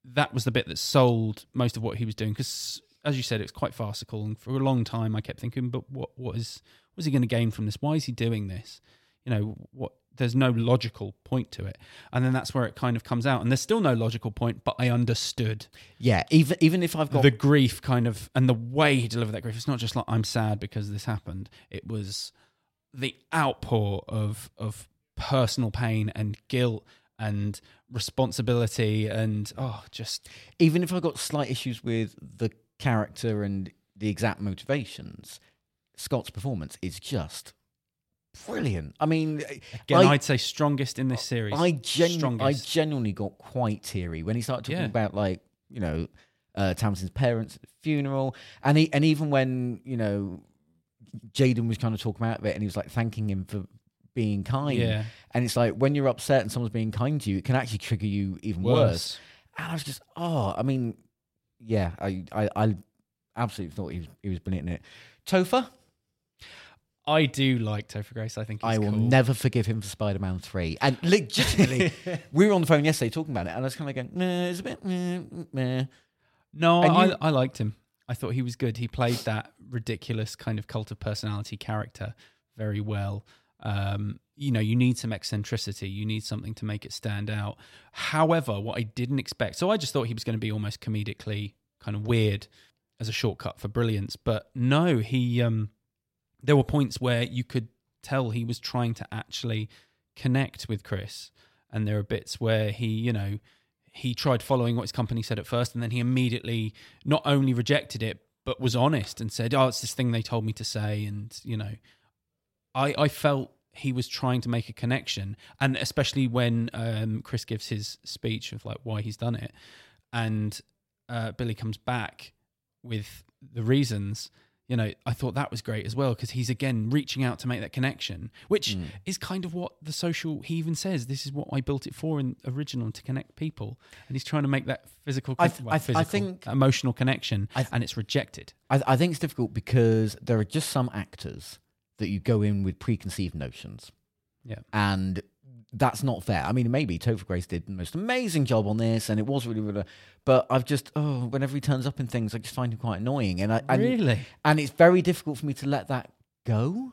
Speaker 1: that was the bit that sold most of what he was doing because as you said it's quite farcical and for a long time i kept thinking but what what is what's he going to gain from this why is he doing this you know what there's no logical point to it. And then that's where it kind of comes out. And there's still no logical point but i understood.
Speaker 3: Yeah. Even even if I've got
Speaker 1: the grief kind of and the way he delivered that grief it's not just like i'm sad because this happened. It was the outpour of of personal pain and guilt and responsibility and oh just
Speaker 3: even if I've got slight issues with the character and the exact motivations, Scott's performance is just brilliant. I mean,
Speaker 1: again
Speaker 3: I,
Speaker 1: would say strongest in this series
Speaker 3: I, genu- I genuinely got quite teary when he started talking
Speaker 1: Yeah.
Speaker 3: about like you know uh, Tamsin's parents at the funeral, and he and even when you know Jaden was kind of talking about it, and he was like thanking him for being kind.
Speaker 1: Yeah.
Speaker 3: And it's like when you're upset and someone's being kind to you, it can actually trigger you even worse.
Speaker 1: worse
Speaker 3: And I was just, oh, I mean, yeah, I, I, I absolutely thought he was, he was brilliant in it. Topher,
Speaker 1: i do like topher grace i think he's
Speaker 3: I will
Speaker 1: cool.
Speaker 3: never forgive him for Spider Man 3. And legitimately, we were on the phone yesterday talking about it, and I was kind of going, nah, it's a bit, meh, meh.
Speaker 1: no I,
Speaker 3: you-
Speaker 1: I liked him i thought he was good he played that ridiculous kind of cult of personality character very well um, you know, you need some eccentricity. You need something to make it stand out. However, what I didn't expect, so I just thought he was going to be almost comedically kind of weird as a shortcut for brilliance, but no, he. Um, there were points where you could tell he was trying to actually connect with Chris, and there are bits where he, you know, he tried following what his company said at first, and then he immediately not only rejected it but was honest and said, "Oh, it's this thing they told me to say," and you know, I, I felt he was trying to make a connection, and especially when um, Chris gives his speech of like why he's done it, and uh, Billy comes back with the reasons. You know, I thought that was great as well because he's again reaching out to make that connection, which mm. is kind of what the social. He even says, "This is what I built it for in original to connect people," and he's trying to make that physical,
Speaker 3: I
Speaker 1: well,
Speaker 3: I th- I think-
Speaker 1: emotional connection,
Speaker 3: th-
Speaker 1: and it's rejected.
Speaker 3: I, I think it's difficult because there are just some actors that you go in with preconceived notions.
Speaker 1: Yeah.
Speaker 3: And that's not fair. I mean, maybe Topher Grace did the most amazing job on this, and it was really, really. But I've just, oh, whenever he turns up in things, I just find him quite annoying, and I and,
Speaker 1: Really?
Speaker 3: and it's very difficult for me to let that go.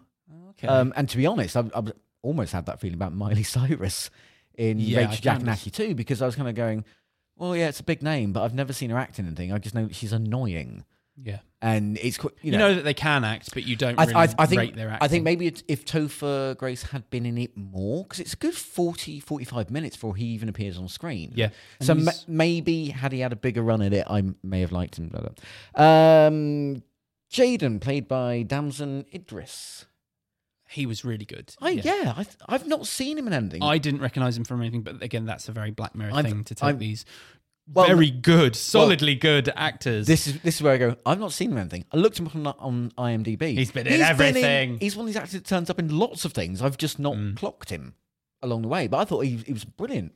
Speaker 1: Okay.
Speaker 3: Um, and to be honest, I've, I've almost had that feeling about Miley Cyrus in
Speaker 1: Yeah,
Speaker 3: Rachel Jack and too, because I was kind of going, well, yeah, it's a big name, but I've never seen her act in anything. I just know she's annoying,
Speaker 1: yeah.
Speaker 3: and it's
Speaker 1: You
Speaker 3: you
Speaker 1: know,
Speaker 3: know.
Speaker 1: that they can act, but you don't
Speaker 3: I,
Speaker 1: really
Speaker 3: I, I think
Speaker 1: rate their acting.
Speaker 3: I think maybe if Topher Grace had been in it more, because it's a good 40, 45 minutes before he even appears on screen.
Speaker 1: Yeah.
Speaker 3: So ma- maybe had he had a bigger run at it, I may have liked him better. Um, Jaden, played by Damson Idris.
Speaker 1: he was really good.
Speaker 3: I yeah, I th- I've not seen him in anything.
Speaker 1: I didn't recognize him from anything, but again, that's a very Black Mirror
Speaker 3: I've-
Speaker 1: thing to take
Speaker 3: I've-
Speaker 1: these
Speaker 3: Well,
Speaker 1: very good, solidly good actors.
Speaker 3: This is this is where I go. I've not seen him in anything. I looked him up on, on IMDb.
Speaker 1: He's been in everything.
Speaker 3: he's one of these actors that turns up in lots of things. I've just not
Speaker 1: Mm.
Speaker 3: clocked him along the way. But I thought he, he was brilliant.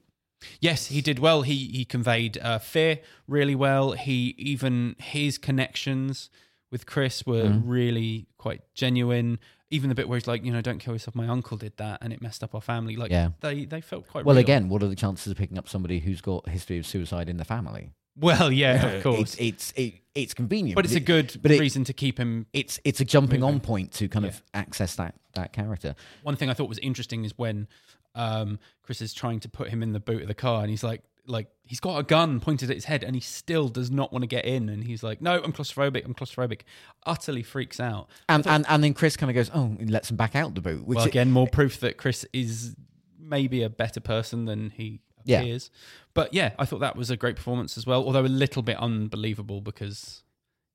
Speaker 1: yes, he did well. He he conveyed uh, fear really well. He even his connections with Chris were
Speaker 3: Mm-hmm.
Speaker 1: really quite genuine. Even the bit where he's like, you know, don't kill yourself. My uncle did that, and it messed up our family. Like,
Speaker 3: Yeah.
Speaker 1: they they felt quite
Speaker 3: Well,
Speaker 1: real.
Speaker 3: again, what are the chances of picking up somebody who's got a history of suicide in the family?
Speaker 1: Well, yeah, of course,
Speaker 3: It's it's it, it's convenient,
Speaker 1: but it's a
Speaker 3: it-
Speaker 1: good
Speaker 3: but it-
Speaker 1: reason to keep him
Speaker 3: It's it's a jumping on point to kind of access that that character.
Speaker 1: one thing I thought was interesting is when um, Chris is trying to put him in the boot of the car, and he's like, like he's got a gun pointed at his head, and he still does not want to get in, and he's like, no, I'm claustrophobic, I'm claustrophobic, utterly freaks out.
Speaker 3: And and and then Chris kind of goes, oh, and lets him back out the boot. Which
Speaker 1: well, again, more proof that Chris is maybe a better person than he
Speaker 3: Yeah.
Speaker 1: appears. But yeah, I thought that was a great performance as well, although a little bit unbelievable because,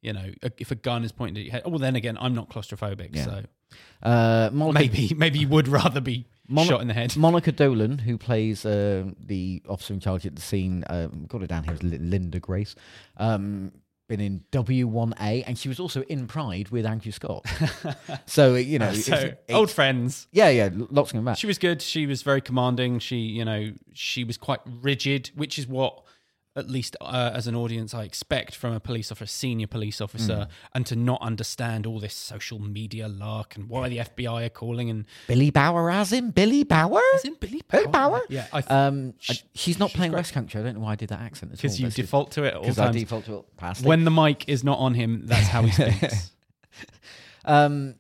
Speaker 1: you know, if a gun is pointed at your head, oh, well, then again, I'm not claustrophobic,
Speaker 3: Yeah.
Speaker 1: so
Speaker 3: Uh, Monica,
Speaker 1: maybe maybe you would rather be
Speaker 3: Mon-
Speaker 1: shot in the head.
Speaker 3: Monica Dolan, who plays uh, the officer in charge at the scene, um, got it down here as Li- Linda Grace. Um, been in W1A, and she was also in Pride with Andrew Scott. so you know,
Speaker 1: so,
Speaker 3: it's- it's-
Speaker 1: old friends.
Speaker 3: yeah, yeah, lots going back.
Speaker 1: She was good. She was very commanding. She, you know, she was quite rigid, which is what, at least uh, as an audience, I expect from a police officer, senior police officer, and to not understand all this social media lark and why the FBI are calling and
Speaker 3: Billy Bauer, as in Billy Bauer.
Speaker 1: Is it Billy
Speaker 3: Billy
Speaker 1: Bauer?
Speaker 3: Bauer.
Speaker 1: Yeah, I th-
Speaker 3: Um, she's not
Speaker 1: she's
Speaker 3: playing
Speaker 1: great.
Speaker 3: West Country. I don't know why I did that accent
Speaker 1: because you default to it
Speaker 3: because I default to it past.
Speaker 1: When the mic is not on him, that's how he speaks.
Speaker 3: Um,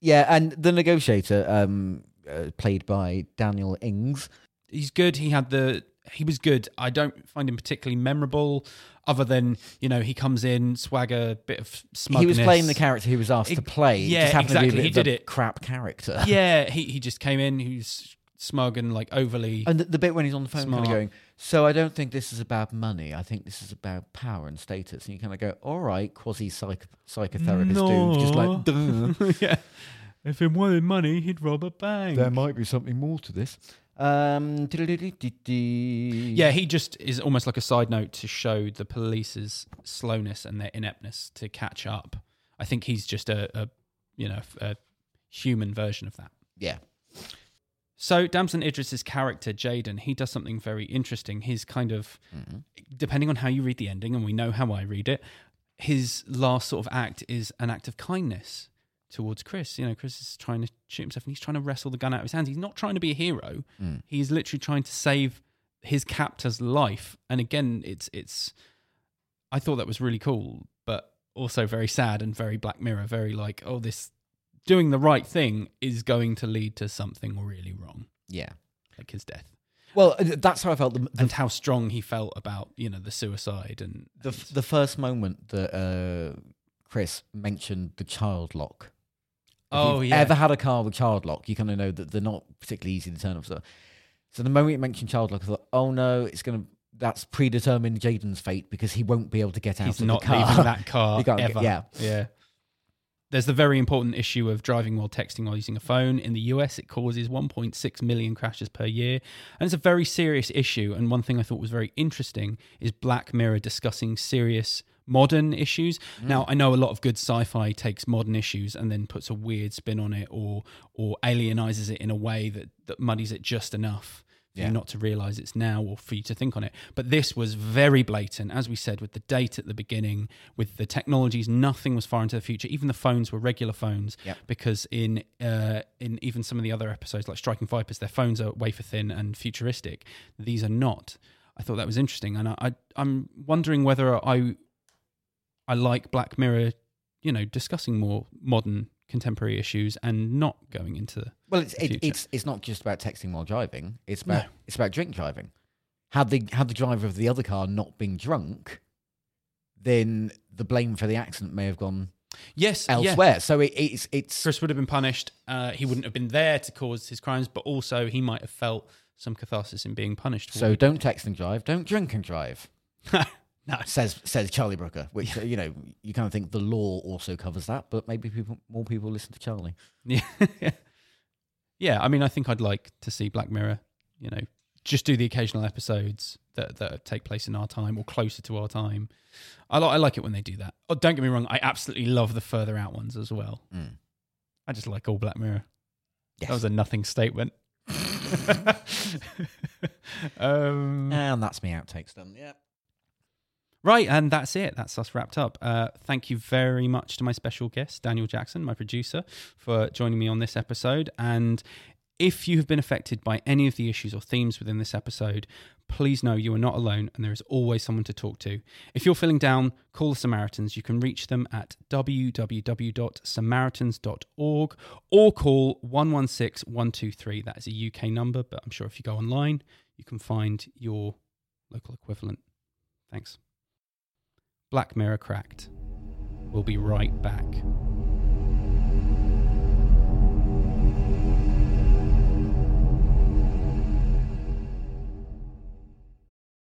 Speaker 3: yeah, and the negotiator, um, uh, played by Daniel Ings.
Speaker 1: He's good. He had the. He was good. I don't find him particularly memorable, other than you know he comes in swagger, bit of smugness.
Speaker 3: He was playing the character he was asked to play.
Speaker 1: Yeah,
Speaker 3: just happened to be a
Speaker 1: exactly. He
Speaker 3: of a
Speaker 1: did it.
Speaker 3: Crap character.
Speaker 1: yeah, he he just came in. He was smug and like overly.
Speaker 3: And the, the bit when he's on the phone, kind of going, "So I don't think this is about money. I think this is about power and status." And you kind of go, "All right, quasi psych psychotherapist dude, just like,
Speaker 1: yeah. If he wanted money, he'd rob a bank.
Speaker 3: there might be something more to this." Um,
Speaker 1: yeah, he just is almost like a side note to show the police's slowness and their ineptness to catch up. I think he's just a, a you know, a human version of that.
Speaker 3: yeah,
Speaker 1: So Damson Idris's character Jaden, he does something very interesting. His kind of, depending on how you read the ending, and we know how I read it, his last sort of act is an act of kindness towards Chris. You know, Chris is trying to shoot himself, and he's trying to wrestle the gun out of his hands. He's not trying to be a hero. He's literally trying to save his captor's life. And again, it's it's. I thought that was really cool, but also very sad and very Black Mirror. Very like, oh, this doing the right thing is going to lead to something really wrong,
Speaker 3: yeah.
Speaker 1: like his death.
Speaker 3: Well, uh, that's how I felt. The, the
Speaker 1: And how strong he felt about you know the suicide and
Speaker 3: the, the first moment that uh, Chris mentioned the child lock.
Speaker 1: Oh yeah,
Speaker 3: ever had a car with child lock, you kind of know that they're not particularly easy to turn off. So, so the moment you mentioned child lock, I thought, oh no, it's gonna that's predetermined Jaden's fate because he won't be able to get out
Speaker 1: he's
Speaker 3: of
Speaker 1: not
Speaker 3: the car.
Speaker 1: leaving that car
Speaker 3: can't get-
Speaker 1: ever.
Speaker 3: yeah.
Speaker 1: yeah. There's the very important issue of driving while texting while using a phone. In the US, it causes 1.6 million crashes per year. And it's a very serious issue. And one thing I thought was very interesting is Black Mirror discussing serious modern issues. Now, I know a lot of good sci-fi takes modern issues and then puts a weird spin on it or or alienizes it in a way that, that muddies it just enough for
Speaker 3: Yeah.
Speaker 1: you not to realize it's now or for you to think on it. But this was very blatant, as we said, with the date at the beginning, with the technologies, nothing was far into the future. Even the phones were regular phones,
Speaker 3: Yep.
Speaker 1: because in uh, in even some of the other episodes, like Striking Vipers, their phones are wafer thin and futuristic. These are not. I thought that was interesting, and I, I I'm wondering whether I I like Black Mirror, you know, discussing more modern contemporary issues and not going into
Speaker 3: Well, it's
Speaker 1: the
Speaker 3: it, it's it's not just about texting while driving. It's about
Speaker 1: No.
Speaker 3: it's about drink driving. Had the had the driver of the other car not been drunk, then the blame for the accident may have gone
Speaker 1: yes yeah.
Speaker 3: elsewhere. So it, it's it's
Speaker 1: Chris would have been punished. Uh, he wouldn't have been there to cause his crimes, but also he might have felt some catharsis in being punished. For
Speaker 3: so don't text and drive, don't drink and drive.
Speaker 1: no,
Speaker 3: Says says Charlie Brooker, which you know you kind of think the law also covers that, but maybe people more people listen to Charlie.
Speaker 1: yeah, yeah. I mean, I think I'd like to see Black Mirror. You know, just do the occasional episodes that that take place in our time or closer to our time. I like I like it when they do that. Oh, don't get me wrong, I absolutely love the further out ones as well.
Speaker 3: Mm.
Speaker 1: I just like all Black Mirror.
Speaker 3: Yes.
Speaker 1: That was a nothing statement. um,
Speaker 3: And that's me outtakes done. Yeah.
Speaker 1: Right, and that's it. That's us wrapped up. Uh, thank you very much to my special guest, Daniel Jackson, my producer, for joining me on this episode. And if you have been affected by any of the issues or themes within this episode, please know you are not alone and there is always someone to talk to. If you're feeling down, call the Samaritans. You can reach them at www.samaritans.org or call 116 123. That is a UK number, but I'm sure if you go online, you can find your local equivalent. Thanks. Black Mirror Cracked. We'll be right back.